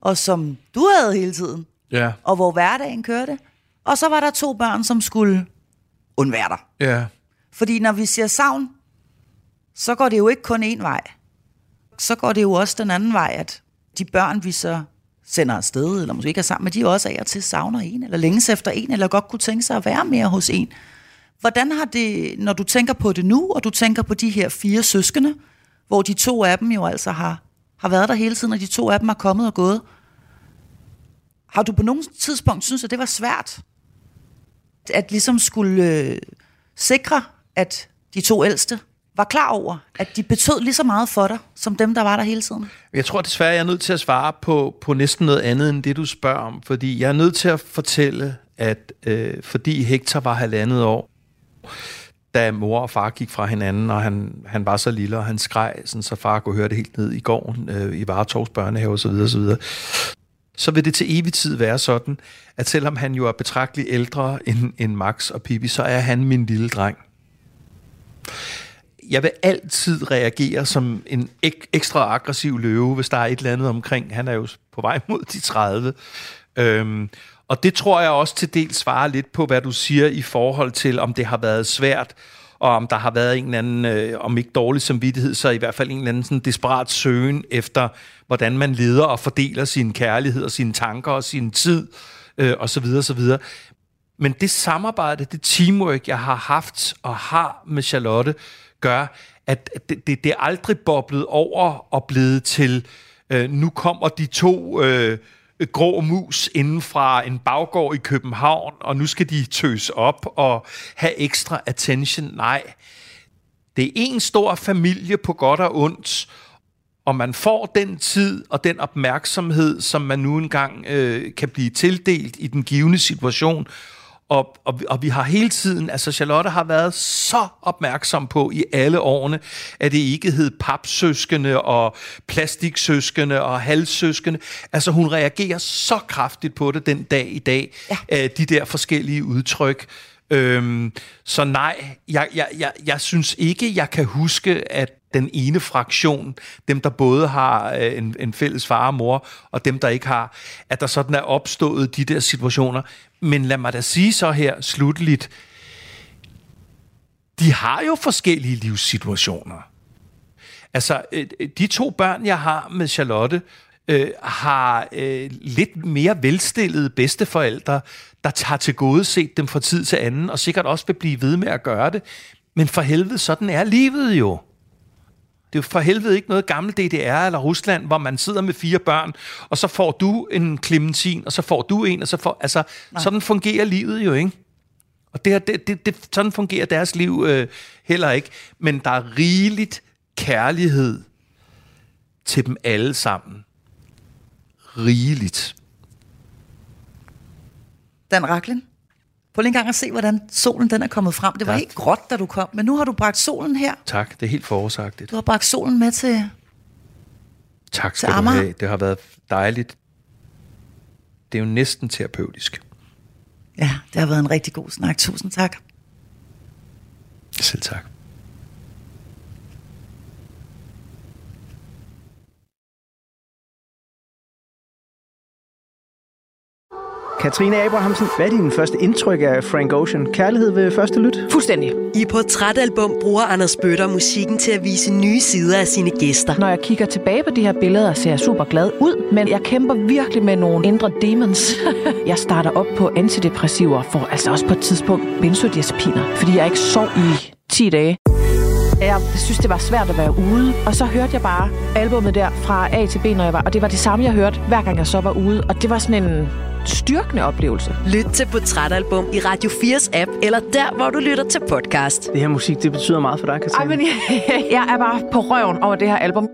og som du havde hele tiden, Ja, og hvor hverdagen kørte. Og så var der to børn, som skulle undvære dig. ja. Fordi når vi siger savn, så går det jo ikke kun én vej. Så går det jo også den anden vej, at de børn, vi så sender afsted, eller måske ikke er sammen med, de også af og til savner en, eller længes efter en, eller godt kunne tænke sig at være mere hos en. Hvordan har det, når du tænker på det nu, og du tænker på de her fire søskende, hvor de to af dem jo altså har, har været der hele tiden, og de to af dem er kommet og gået. Har du på nogen tidspunkt synes, at det var svært? At ligesom skulle øh, sikre, at de to ældste var klar over, at de betød lige så meget for dig, som dem, der var der hele tiden? Jeg tror desværre, jeg er nødt til at svare på, på næsten noget andet, end det du spørger om. Fordi jeg er nødt til at fortælle, at øh, fordi Hector var halvandet år, da mor og far gik fra hinanden, og han, han var så lille, og han skreg, sådan, så far kunne høre det helt ned i gården, øh, i Varetovs børnehave osv., osv., så vil det til evig tid være sådan, at selvom han jo er betragteligt ældre end, end Max og Pippi, så er han min lille dreng. Jeg vil altid reagere som en ek- ekstra aggressiv løve, hvis der er et eller andet omkring. Han er jo på vej mod de 30. Øhm, og det tror jeg også til dels svarer lidt på, hvad du siger i forhold til, om det har været svært, og om der har været en eller anden, øh, om ikke dårlig samvittighed, så i hvert fald en eller anden sådan desperat søgen efter, hvordan man leder og fordeler sin kærlighed og sine tanker og sin tid, øh, og så videre, så videre. Men det samarbejde, det teamwork, jeg har haft og har med Charlotte, gør, at det, det, det er aldrig boblet over og blevet til, øh, nu kommer de to øh, grå mus inden fra en baggård i København, og nu skal de tøs op og have ekstra attention. Nej, det er en stor familie på godt og ondt, og man får den tid og den opmærksomhed, som man nu engang øh, kan blive tildelt i den givende situation. Og, og, og vi har hele tiden, altså Charlotte har været så opmærksom på i alle årene, at det ikke hed papsøskende og plastiksøskende og halvsøskende. Altså hun reagerer så kraftigt på det den dag i dag, ja. de der forskellige udtryk. Øhm, så nej, jeg, jeg, jeg, jeg synes ikke, jeg kan huske, at den ene fraktion, dem der både har øh, en, en fælles far og mor, og dem der ikke har, at der sådan er opstået de der situationer. Men lad mig da sige så her slutteligt, de har jo forskellige livssituationer. Altså, øh, de to børn, jeg har med Charlotte, øh, har øh, lidt mere velstillede bedsteforældre, der tager til gode set dem fra tid til anden, og sikkert også vil blive ved med at gøre det. Men for helvede, sådan er livet jo. Det er for helvede ikke noget gammelt DDR eller Rusland, hvor man sidder med fire børn, og så får du en Clementin, og så får du en, og så får... Altså, Nej. sådan fungerer livet jo, ikke? Og det, det, det, det, sådan fungerer deres liv øh, heller ikke. Men der er rigeligt kærlighed til dem alle sammen. Rigeligt. Dan Raklin, prøv lige en gang at se, hvordan solen den er kommet frem. Det var Tak. helt gråt, da du kom, men nu har du bragt solen her. Tak, det er helt forårsagtigt. Du har bragt solen med til... Tak Til skal du Amager. have. Det har været dejligt. Det er jo næsten terapeutisk. Ja, det har været en rigtig god snak. Tusind tak. Selv tak. Katrine Abrahamsen, hvad er din første indtryk af Frank Ocean? Kærlighed ved første lyt? Fuldstændig. I Portrætalbum bruger Anders Bøtter musikken til at vise nye sider af sine gæster. Når jeg kigger tilbage på de her billeder, ser jeg super glad ud, men jeg kæmper virkelig med nogle indre demons. <laughs> jeg starter op på antidepressiver, for altså også på et tidspunkt benzodiazepiner, fordi jeg ikke sov i 10 dage. Jeg synes, det var svært at være ude. Og så hørte jeg bare albummet der fra A til B, når jeg var. Og det var det samme, jeg hørte, hver gang jeg så var ude. Og det var sådan en styrkende oplevelse. Lyt til Portrætalbum i Radio 4's app, eller der, hvor du lytter til podcast. Det her musik, det betyder meget for dig, Katrine. Ej, men jeg, <laughs> jeg er bare på røven over det her album.